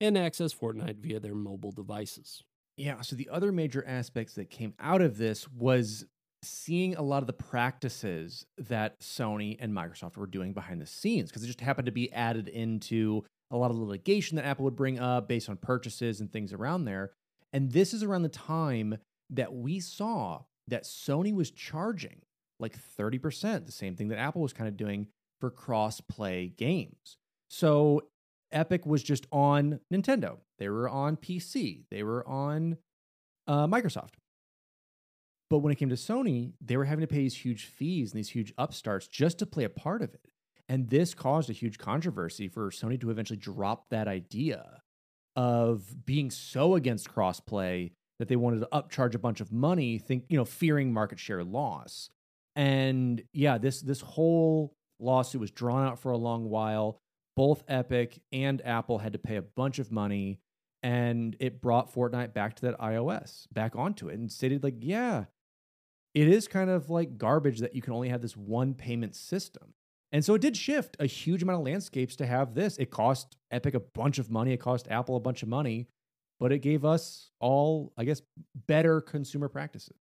and access Fortnite via their mobile devices. Yeah, so the other major aspects that came out of this was seeing a lot of the practices that Sony and Microsoft were doing behind the scenes because it just happened to be added into a lot of the litigation that Apple would bring up based on purchases and things around there. And this is around the time that we saw that Sony was charging like 30%, the same thing that Apple was kind of doing for cross play games. So Epic was just on Nintendo, they were on PC, they were on uh, Microsoft. But when it came to Sony, they were having to pay these huge fees and these huge upstarts just to play a part of it. And this caused a huge controversy for Sony to eventually drop that idea of being so against crossplay that they wanted to upcharge a bunch of money, think, you know, fearing market share loss. And yeah, this this whole lawsuit was drawn out for a long while. Both Epic and Apple had to pay a bunch of money and it brought Fortnite back to that iOS, back onto it and stated like, yeah, it is kind of like garbage that you can only have this one payment system. And so it did shift a huge amount of landscapes to have this. It cost Epic a bunch of money, it cost Apple a bunch of money, but it gave us all, I guess, better consumer practices.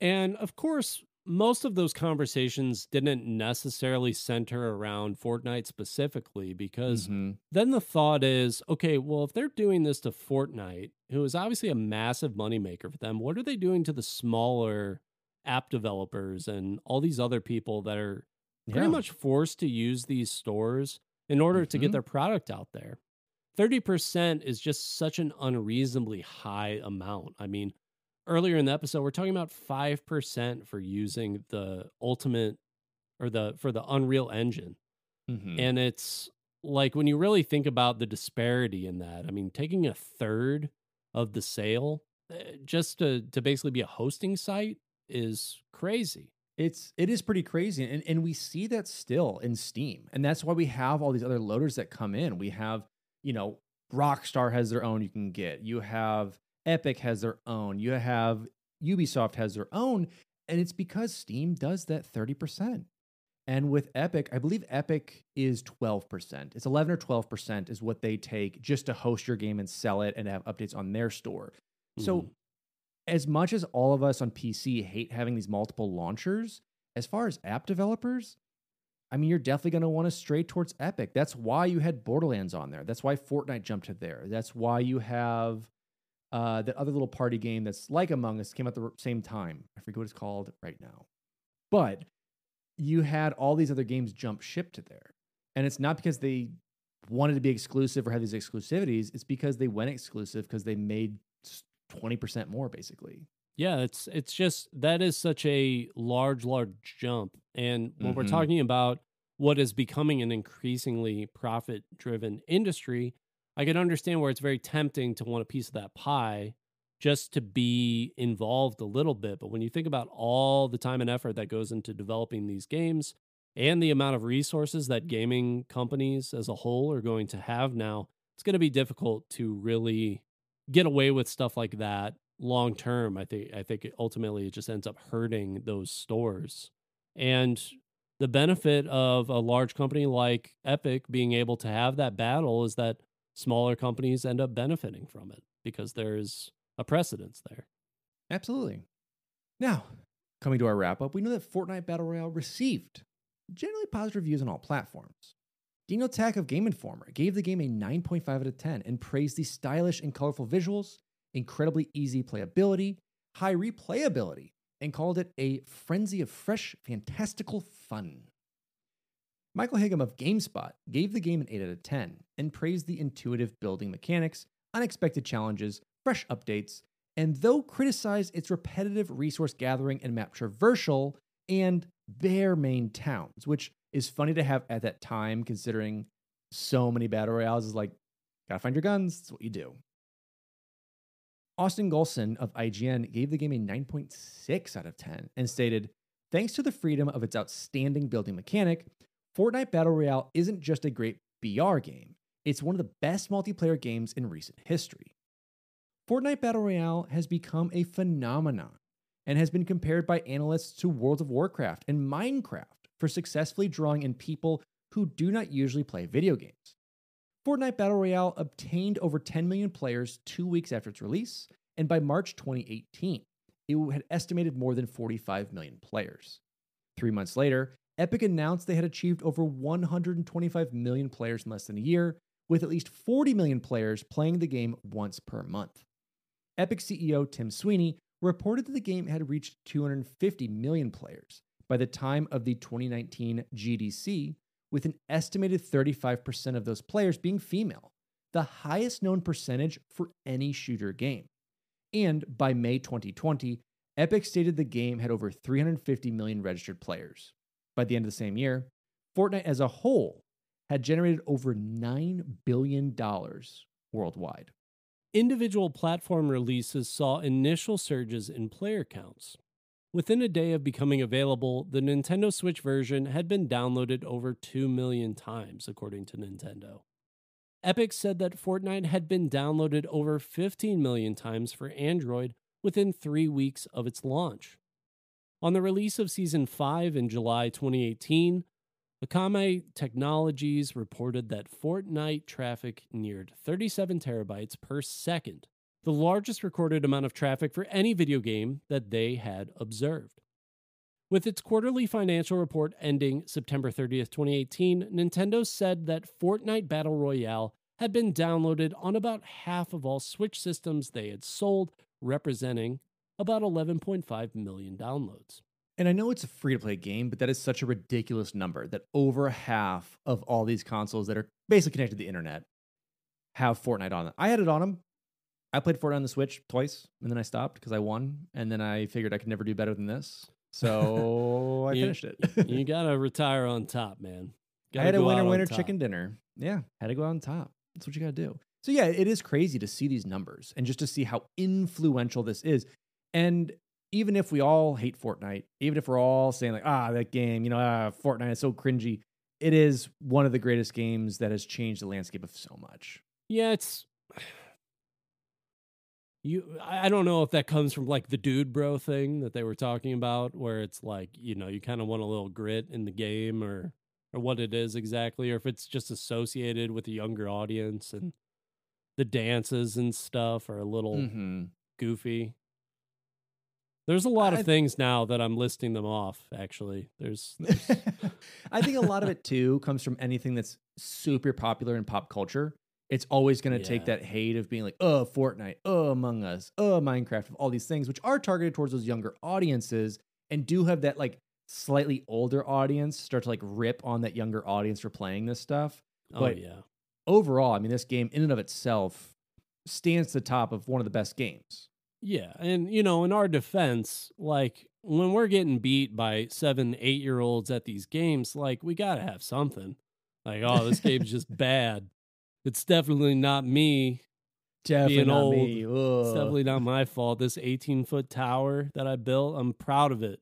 And of course, most of those conversations didn't necessarily center around Fortnite specifically because mm-hmm. then the thought is okay, well, if they're doing this to Fortnite, who is obviously a massive moneymaker for them, what are they doing to the smaller app developers and all these other people that are pretty yeah. much forced to use these stores in order mm-hmm. to get mm-hmm. their product out there? 30% is just such an unreasonably high amount. I mean, earlier in the episode we're talking about 5% for using the ultimate or the for the unreal engine mm-hmm. and it's like when you really think about the disparity in that i mean taking a third of the sale eh, just to to basically be a hosting site is crazy it's it is pretty crazy and, and we see that still in steam and that's why we have all these other loaders that come in we have you know rockstar has their own you can get you have Epic has their own. You have Ubisoft has their own. And it's because Steam does that 30%. And with Epic, I believe Epic is 12%. It's 11 or 12% is what they take just to host your game and sell it and have updates on their store. Mm-hmm. So, as much as all of us on PC hate having these multiple launchers, as far as app developers, I mean, you're definitely going to want to stray towards Epic. That's why you had Borderlands on there. That's why Fortnite jumped to there. That's why you have uh, that other little party game that's like Among Us came out the same time. I forget what it's called right now. But you had all these other games jump ship to there. And it's not because they wanted to be exclusive or have these exclusivities, it's because they went exclusive because they made 20% more basically. Yeah, it's it's just that is such a large large jump. And when mm-hmm. we're talking about what is becoming an increasingly profit driven industry, I can understand where it's very tempting to want a piece of that pie just to be involved a little bit. But when you think about all the time and effort that goes into developing these games and the amount of resources that gaming companies as a whole are going to have now, it's going to be difficult to really get away with stuff like that long term. I think I think ultimately it just ends up hurting those stores. And the benefit of a large company like Epic being able to have that battle is that smaller companies end up benefiting from it because there's a precedence there. Absolutely. Now, coming to our wrap up, we know that Fortnite Battle Royale received generally positive reviews on all platforms. Daniel Tack of Game Informer gave the game a 9.5 out of 10 and praised the stylish and colorful visuals, incredibly easy playability, high replayability, and called it a frenzy of fresh, fantastical fun. Michael Higham of GameSpot gave the game an 8 out of 10 and praised the intuitive building mechanics, unexpected challenges, fresh updates, and though criticized its repetitive resource gathering and map traversal and bare main towns, which is funny to have at that time considering so many battle royales is like, gotta find your guns, that's what you do. Austin Golson of IGN gave the game a 9.6 out of 10 and stated, Thanks to the freedom of its outstanding building mechanic, Fortnite Battle Royale isn't just a great BR game, it's one of the best multiplayer games in recent history. Fortnite Battle Royale has become a phenomenon and has been compared by analysts to World of Warcraft and Minecraft for successfully drawing in people who do not usually play video games. Fortnite Battle Royale obtained over 10 million players two weeks after its release, and by March 2018, it had estimated more than 45 million players. Three months later, Epic announced they had achieved over 125 million players in less than a year, with at least 40 million players playing the game once per month. Epic CEO Tim Sweeney reported that the game had reached 250 million players by the time of the 2019 GDC, with an estimated 35% of those players being female, the highest known percentage for any shooter game. And by May 2020, Epic stated the game had over 350 million registered players. By the end of the same year, Fortnite as a whole had generated over $9 billion worldwide. Individual platform releases saw initial surges in player counts. Within a day of becoming available, the Nintendo Switch version had been downloaded over 2 million times, according to Nintendo. Epic said that Fortnite had been downloaded over 15 million times for Android within three weeks of its launch. On the release of Season 5 in July 2018, Akamai Technologies reported that Fortnite traffic neared 37 terabytes per second, the largest recorded amount of traffic for any video game that they had observed. With its quarterly financial report ending September 30th, 2018, Nintendo said that Fortnite Battle Royale had been downloaded on about half of all Switch systems they had sold, representing about 11.5 million downloads. And I know it's a free to play game, but that is such a ridiculous number that over half of all these consoles that are basically connected to the internet have Fortnite on them. I had it on them. I played Fortnite on the Switch twice, and then I stopped because I won, and then I figured I could never do better than this. So I You- finished it. you gotta retire on top, man. I Gotta had a winner winner chicken dinner. Yeah, had to go on top. That's what you got to do. So yeah, it is crazy to see these numbers and just to see how influential this is. And even if we all hate Fortnite, even if we're all saying like, ah, that game, you know, ah, Fortnite is so cringy, it is one of the greatest games that has changed the landscape of so much. Yeah, it's you. I I don't know if that comes from like the dude bro thing that they were talking about, where it's like you know you kind of want a little grit in the game, or or what it is exactly, or if it's just associated with a younger audience and the dances and stuff are a little Mm-hmm. goofy. There's a lot I- of things now that I'm listing them off. Actually, there's, there's I think a lot of it too comes from anything that's super popular in pop culture. It's always going to take that hate of being like, oh, Fortnite, oh, Among Us, oh, Minecraft, of all these things, which are targeted towards those younger audiences and do have that like slightly older audience start to like rip on that younger audience for playing this stuff. oh But- yeah. Overall, I mean, this game in and of itself stands to the top of one of the best games. Yeah, and you know, in our defense, like when we're getting beat by seven, eight year olds at these games, like we gotta have something. Like, oh, this game's just bad. It's definitely not me. Definitely Being not old, me. It's definitely not my fault. This 18 foot tower that I built, I'm proud of it.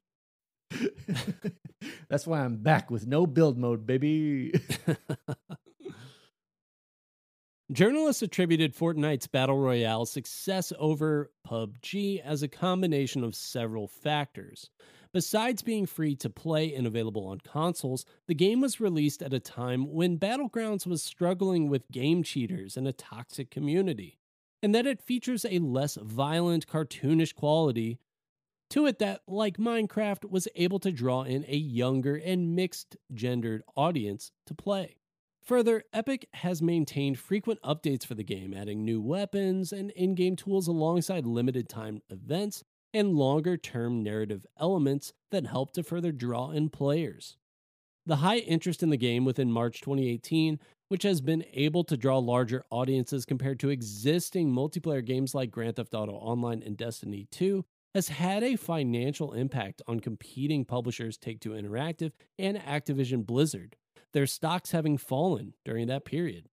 That's why I'm back with no build mode, baby. Journalists attributed Fortnite's Battle Royale success over PUBG as a combination of several factors. Besides being free to play and available on consoles, the game was released at a time when Battlegrounds was struggling with game cheaters and a toxic community, and that it features a less violent, cartoonish quality to it that, like Minecraft, was able to draw in a younger and mixed gendered audience to play. Further, Epic has maintained frequent updates for the game, adding new weapons and in game tools alongside limited time events and longer term narrative elements that help to further draw in players. The high interest in the game within March 2018, which has been able to draw larger audiences compared to existing multiplayer games like Grand Theft Auto Online and Destiny 2, has had a financial impact on competing publishers Take Two Interactive and Activision Blizzard, their stocks having fallen during that period.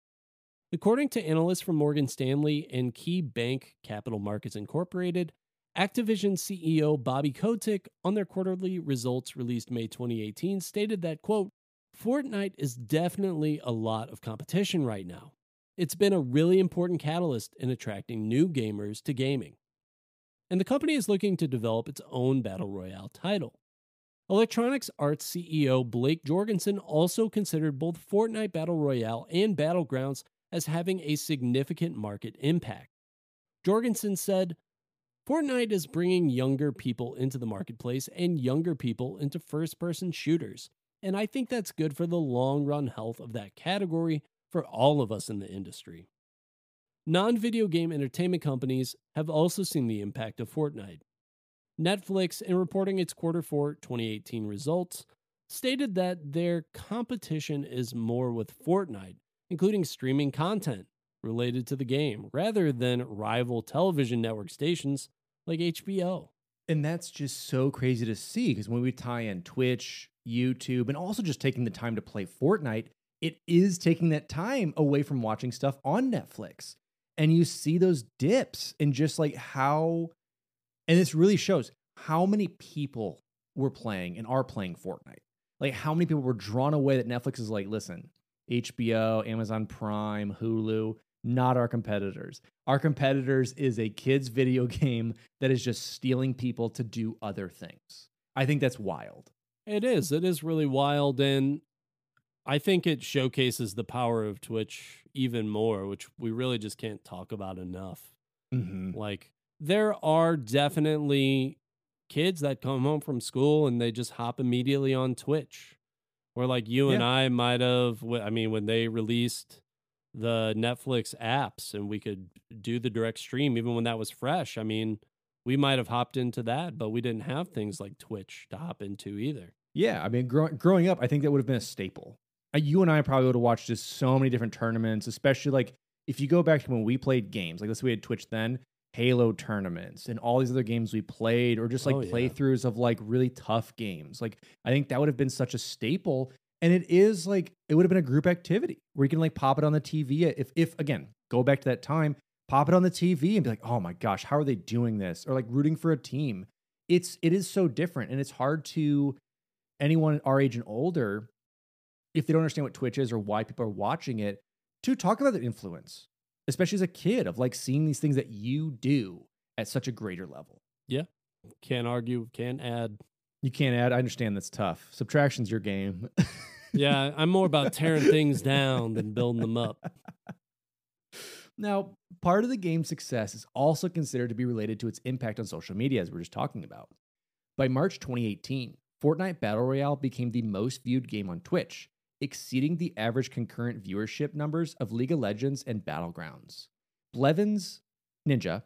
According to analysts from Morgan Stanley and KeyBank Capital Markets Incorporated, Activision CEO Bobby Kotick on their quarterly results released May 2018 stated that, quote, Fortnite is definitely a lot of competition right now. It's been a really important catalyst in attracting new gamers to gaming. And the company is looking to develop its own Battle Royale title. Electronics Arts CEO Blake Jorgensen also considered both Fortnite Battle Royale and Battlegrounds as having a significant market impact. Jorgensen said, Fortnite is bringing younger people into the marketplace and younger people into first person shooters and I think that's good for the long run health of that category for all of us in the industry. Non video game entertainment companies have also seen the impact of Fortnite. Netflix, in reporting its quarter four 2018 results, stated that their competition is more with Fortnite, including streaming content related to the game, rather than rival television network stations like HBO. And that's just so crazy to see because when we tie in Twitch, YouTube, and also just taking the time to play Fortnite, it is taking that time away from watching stuff on Netflix. And you see those dips and just like how, and this really shows how many people were playing and are playing Fortnite. Like how many people were drawn away that Netflix is like, listen, HBO, Amazon Prime, Hulu, not our competitors. Our competitors is a kids video game that is just stealing people to do other things. I think that's wild. It is. It is really wild. And I think it showcases the power of Twitch even more, which we really just can't talk about enough. Mm-hmm. Like, there are definitely kids that come home from school and they just hop immediately on Twitch. Or, like, you yeah. and I might have, I mean, when they released the Netflix apps and we could do the direct stream, even when that was fresh, I mean, we might have hopped into that, but we didn't have things like Twitch to hop into either. Yeah, I mean, grow- growing up, I think that would have been a staple. You and I probably would have watched just so many different tournaments, especially like if you go back to when we played games, like let's say we had Twitch then, Halo tournaments and all these other games we played, or just like oh, yeah. playthroughs of like really tough games. Like I think that would have been such a staple. And it is like it would have been a group activity where you can like pop it on the TV. If if again, go back to that time, pop it on the TV and be like, oh my gosh, how are they doing this? Or like rooting for a team. It's it is so different and it's hard to anyone our age and older, if they don't understand what Twitch is or why people are watching it, to talk about the influence, especially as a kid, of like seeing these things that you do at such a greater level. Yeah. Can't argue, can't add. You can't add. I understand that's tough. Subtraction's your game. yeah, I'm more about tearing things down than building them up. Now, part of the game's success is also considered to be related to its impact on social media, as we are just talking about. By March 2018, Fortnite Battle Royale became the most viewed game on Twitch, exceeding the average concurrent viewership numbers of League of Legends and Battlegrounds. Blevins Ninja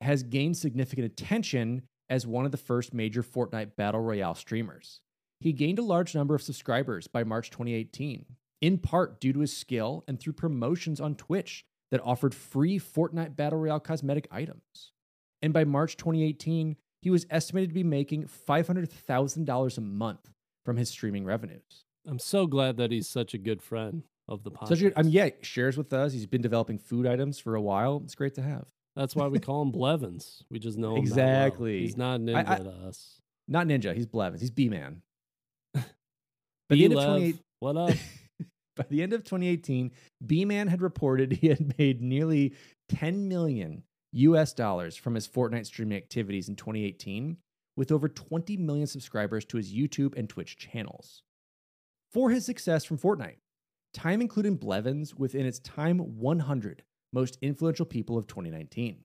has gained significant attention as one of the first major Fortnite Battle Royale streamers. He gained a large number of subscribers by March 2018, in part due to his skill and through promotions on Twitch that offered free Fortnite Battle Royale cosmetic items. And by March 2018, he was estimated to be making $500,000 a month from his streaming revenues. I'm so glad that he's such a good friend of the podcast. Such a, I mean, yeah, shares with us. He's been developing food items for a while. It's great to have. That's why we call him Blevins. We just know him exactly. Well. He's not ninja I, I, to us. Not ninja. He's Blevins. He's B man. By the end of 28, what up? by the end of 2018, B man had reported he had made nearly 10 million US dollars from his Fortnite streaming activities in 2018, with over 20 million subscribers to his YouTube and Twitch channels. For his success from Fortnite, Time included Blevins within its Time 100 most influential people of 2019.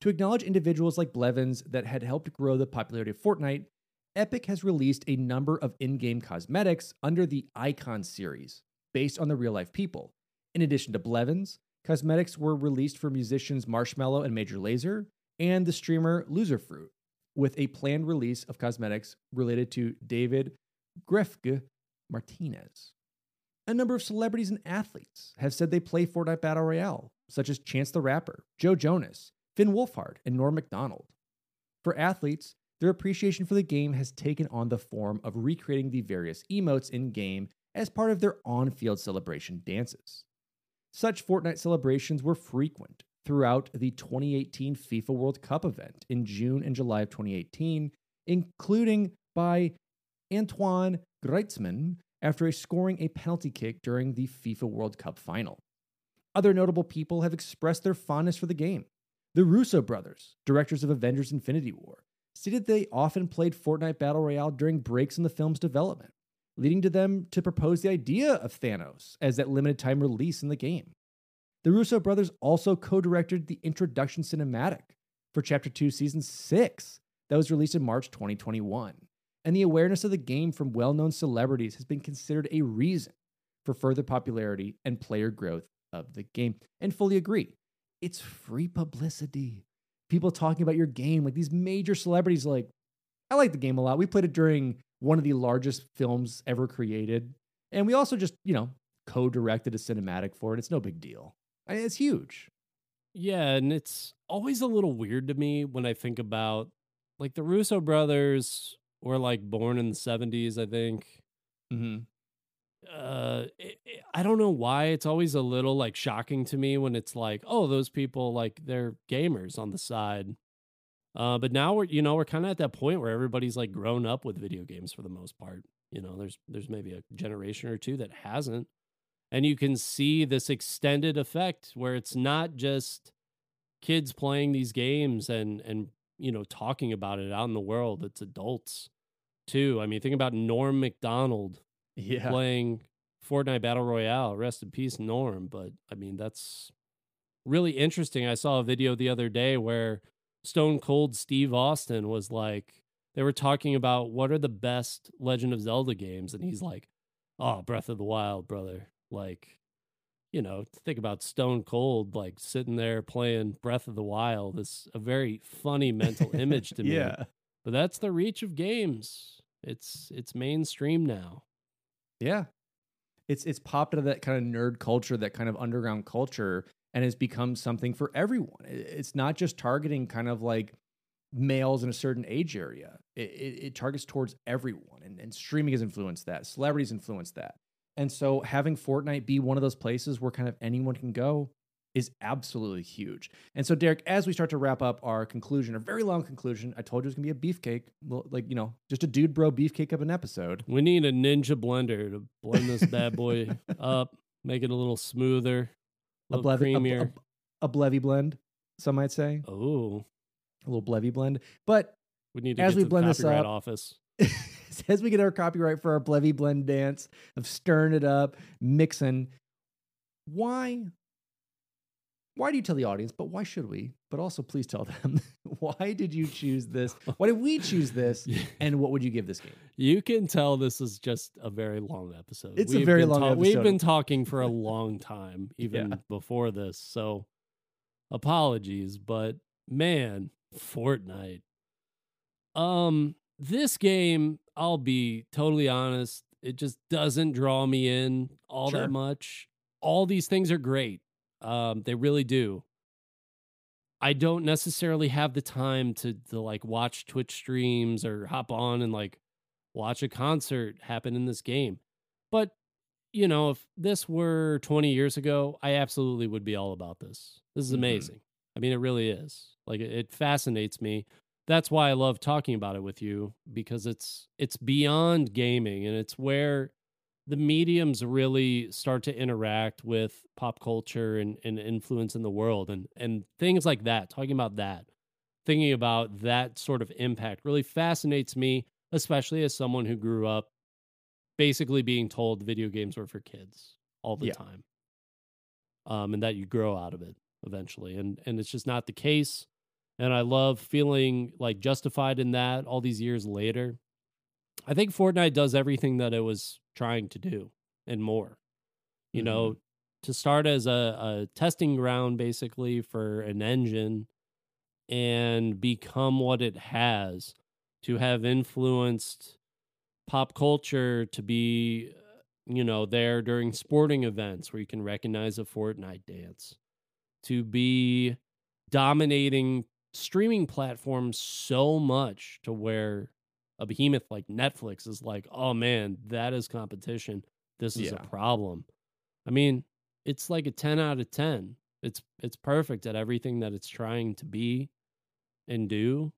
To acknowledge individuals like Blevins that had helped grow the popularity of Fortnite, Epic has released a number of in game cosmetics under the Icon series, based on the real life people. In addition to Blevins, Cosmetics were released for musicians Marshmello and Major Lazer and the streamer Loserfruit, with a planned release of cosmetics related to David Grefg Martinez. A number of celebrities and athletes have said they play Fortnite Battle Royale, such as Chance the Rapper, Joe Jonas, Finn Wolfhard, and Norm MacDonald. For athletes, their appreciation for the game has taken on the form of recreating the various emotes in game as part of their on field celebration dances. Such Fortnite celebrations were frequent throughout the 2018 FIFA World Cup event in June and July of 2018, including by Antoine Griezmann after scoring a penalty kick during the FIFA World Cup final. Other notable people have expressed their fondness for the game. The Russo brothers, directors of Avengers Infinity War, stated they often played Fortnite Battle Royale during breaks in the film's development leading to them to propose the idea of Thanos as that limited time release in the game. The Russo brothers also co directed the introduction cinematic for Chapter 2, Season 6, that was released in March 2021. And the awareness of the game from well known celebrities has been considered a reason for further popularity and player growth of the game. And fully agree, it's free publicity. People talking about your game, like these major celebrities, like, I like the game a lot. We played it during one of the largest films ever created. And we also just, you know, co directed a cinematic for it. It's no big deal. I mean, it's huge. Yeah. And it's always a little weird to me when I think about like the Russo brothers were like born in the 70s, I think. Mm-hmm. Uh, it, it, I don't know why it's always a little like shocking to me when it's like, oh, those people like they're gamers on the side. Uh, but now we're you know we're kind of at that point where everybody's like grown up with video games for the most part. You know, there's there's maybe a generation or two that hasn't, and you can see this extended effect where it's not just kids playing these games and and you know talking about it out in the world. It's adults too. I mean, think about Norm Macdonald yeah. playing Fortnite Battle Royale. Rest in peace, Norm. But I mean, that's really interesting. I saw a video the other day where Stone Cold Steve Austin was like, they were talking about what are the best Legend of Zelda games, and he's like, "Oh, Breath of the Wild, brother." Like, you know, think about Stone Cold like sitting there playing Breath of the Wild. It's a very funny mental image to me. yeah. But that's the reach of games. It's it's mainstream now. Yeah. It's it's popped out of that kind of nerd culture, that kind of underground culture and has become something for everyone. It's not just targeting kind of like males in a certain age area. It, it, it targets towards everyone, and, and streaming has influenced that. Celebrities influenced that, and so having Fortnite be one of those places where kind of anyone can go is absolutely huge. And so, Derek, as we start to wrap up our conclusion, a very long conclusion, I told you it was gonna be a beefcake, like you know, just a dude bro beefcake of an episode. We need a ninja blender to blend this bad boy up, make it a little smoother a blevy, a, a, a blevy blend, some might say. Oh, a little blevy blend. But we need to as we blend this up, office. as we get our copyright for our blevy blend dance of stirring it up, mixing. Why? Why do you tell the audience? But why should we? But also, please tell them why did you choose this? Why did we choose this? And what would you give this game? You can tell this is just a very long episode. It's we've a very long ta- episode. We've been talking for a long time, even yeah. before this. So apologies, but man, Fortnite. Um, this game, I'll be totally honest, it just doesn't draw me in all sure. that much. All these things are great. Um, they really do. I don't necessarily have the time to to like watch Twitch streams or hop on and like watch a concert happen in this game. But you know, if this were 20 years ago, I absolutely would be all about this. This is mm-hmm. amazing. Mm-hmm. I mean, it really is. Like it, it fascinates me. That's why I love talking about it with you because it's it's beyond gaming and it's where the mediums really start to interact with pop culture and, and influence in the world. And and things like that talking about that thinking about that sort of impact really fascinates me especially as someone who grew up basically being told video games were for kids all the yeah. time um, and that you grow out of it eventually. And and it's just not the case. And i love feeling like justified in that all these years later. I think fortnite does everything that it was trying to do and more. You mm-hmm. know, to start as a, a testing ground basically for an engine and become what it has, to have influenced pop culture to be you know, there during sporting events where you can recognize a Fortnite dance, to be dominating streaming platforms so much to where a behemoth like Netflix is like, oh man, that is competition. This is Yeah. a problem. I mean, it's like a 10 out of 10. It's it's perfect at everything that it's trying to be and do.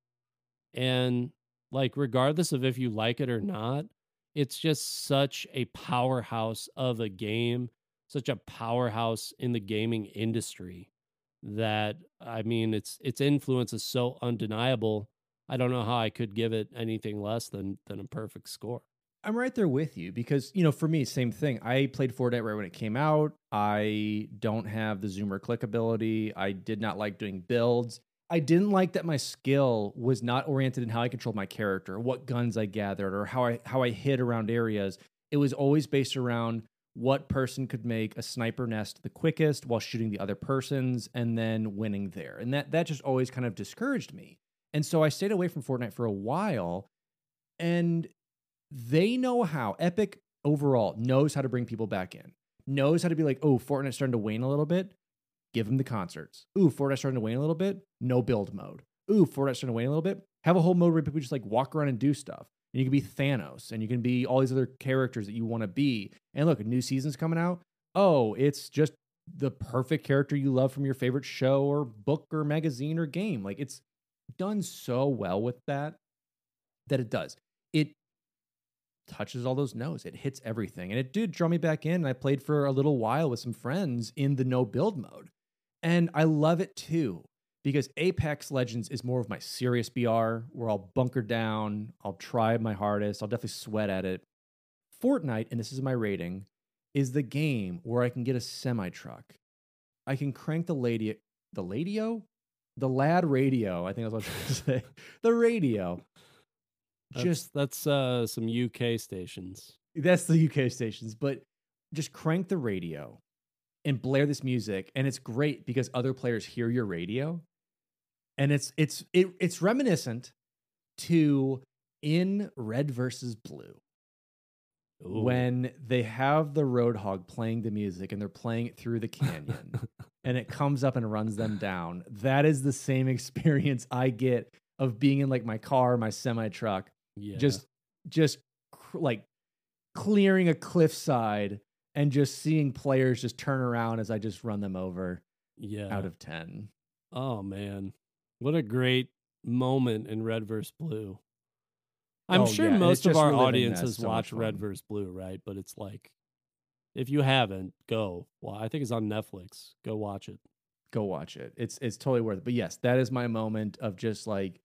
And like regardless of if you like it or not, it's just such a powerhouse of a game, such a powerhouse in the gaming industry that I mean its its influence is so undeniable. I don't know how I could give it anything less than than a perfect score. I'm right there with you because, you know, for me, same thing. I played Fortnite right when it came out. I don't have the zoomer click ability. I did not like doing builds. I didn't like that my skill was not oriented in how I controlled my character, what guns I gathered, or how I how I hid around areas. It was always based around what person could make a sniper nest the quickest while shooting the other person's and then winning there. And that that just always kind of discouraged me. And so I stayed away from Fortnite for a while. And they know how Epic overall knows how to bring people back in, knows how to be like, oh, Fortnite's starting to wane a little bit. Give them the concerts. Ooh, Fortnite's starting to wane a little bit. No build mode. Ooh, Fortnite's starting to wane a little bit. Have a whole mode where people just like walk around and do stuff. And you can be Thanos and you can be all these other characters that you want to be. And look, a new season's coming out. Oh, it's just the perfect character you love from your favorite show or book or magazine or game. Like it's done so well with that that it does. It touches all those notes. It hits everything. And it did draw me back in. And I played for a little while with some friends in the no build mode. And I love it too, because Apex Legends is more of my serious BR where I'll bunker down, I'll try my hardest, I'll definitely sweat at it. Fortnite, and this is my rating, is the game where I can get a semi truck. I can crank the lady the ladio? The lad radio, I think that's what I was trying to say. The radio. That's, Just that's uh some UK stations. that's the UK stations, but just crank the radio and blare this music and it's great because other players hear your radio and it's it's it, it's reminiscent to in red versus blue Ooh. when they have the roadhog playing the music and they're playing it through the canyon and it comes up and runs them down that is the same experience i get of being in like my car my semi truck yeah. just just cr- like clearing a cliffside and just seeing players just turn around as I just run them over yeah. out of 10. Oh man, what a great moment in Red vs. Blue. I'm Oh, sure yeah, most of our reliving audience has so watched Red vs. Blue, right? But it's like, if you haven't, go. Well, I think it's on Netflix. Go watch it. Go watch it. It's it's totally worth it. But yes, that is my moment of just like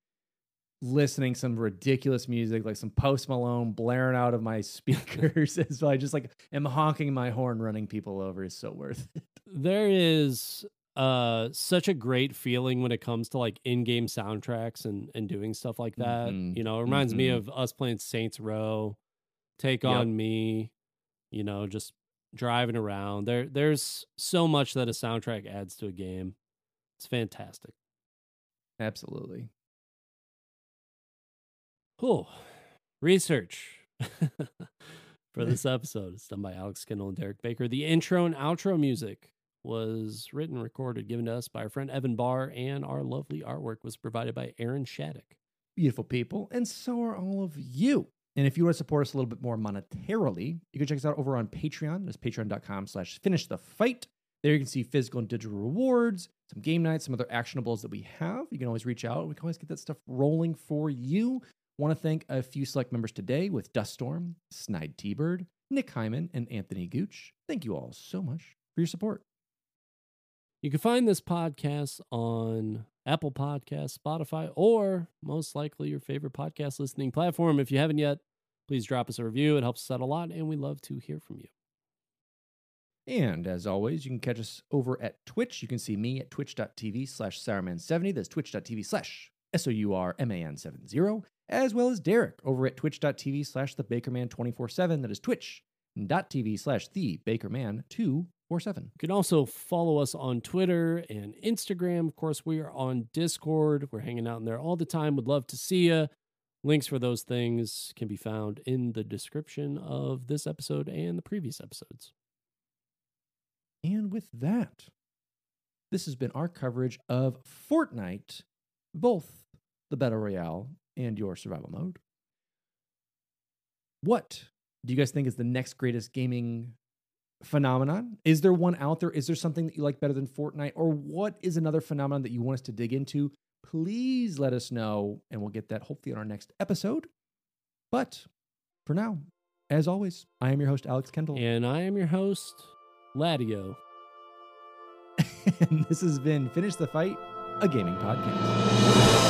listening some ridiculous music, like some Post Malone blaring out of my speakers as I just like am honking my horn running people over is so worth it. There is uh such a great feeling when it comes to like in-game soundtracks and and doing stuff like that. Mhm. You know, it reminds me Mhm. of us playing Saints Row, Take Yep. on Me, you know, just driving around. There there's so much that a soundtrack adds to a game. It's fantastic. Absolutely. Cool. Research for this episode is done by Alex Kendall and Derek Baker. The intro and outro music was written, recorded, given to us by our friend Evan Barr, and our lovely artwork was provided by Aaron Shattuck. beautiful people, and so are all of you. And if you want to support us a little bit more monetarily, you can check us out over on Patreon. That's patreon.com slash finish the fight. There you can see physical and digital rewards, some game nights, some other actionables that we have. You can always reach out. We can always get that stuff rolling for you. Want to thank a few select members today with Duststorm, Snide T-Bird, Nick Hyman, and Anthony Gooch. Thank you all so much for your support. You can find this podcast on Apple Podcasts, Spotify, or most likely your favorite podcast listening platform. If you haven't yet, please drop us a review. It helps us out a lot, and we love to hear from you. And as always, you can catch us over at Twitch. You can see me at twitch.tv slash sourman70. That's twitch.tv slash S-O-U-R-M-A-N-7-0. As well as Derek over at twitch.tv slash the Bakerman247. That is twitch.tv slash the Bakerman247. You can also follow us on Twitter and Instagram. Of course, we are on Discord. We're hanging out in there all the time. Would love to see you. Links for those things can be found in the description of this episode and the previous episodes. And with that, this has been our coverage of Fortnite, both the Battle Royale and your survival mode. What do you guys think is the next greatest gaming phenomenon? Is there one out there? Is there something that you like better than Fortnite? Or what is another phenomenon that you want us to dig into? Please let us know, and we'll get that hopefully on our next episode. But for now, as always, I am your host, Alex Kendall. And I am your host, Ladio. and this has been Finish the Fight, a gaming podcast.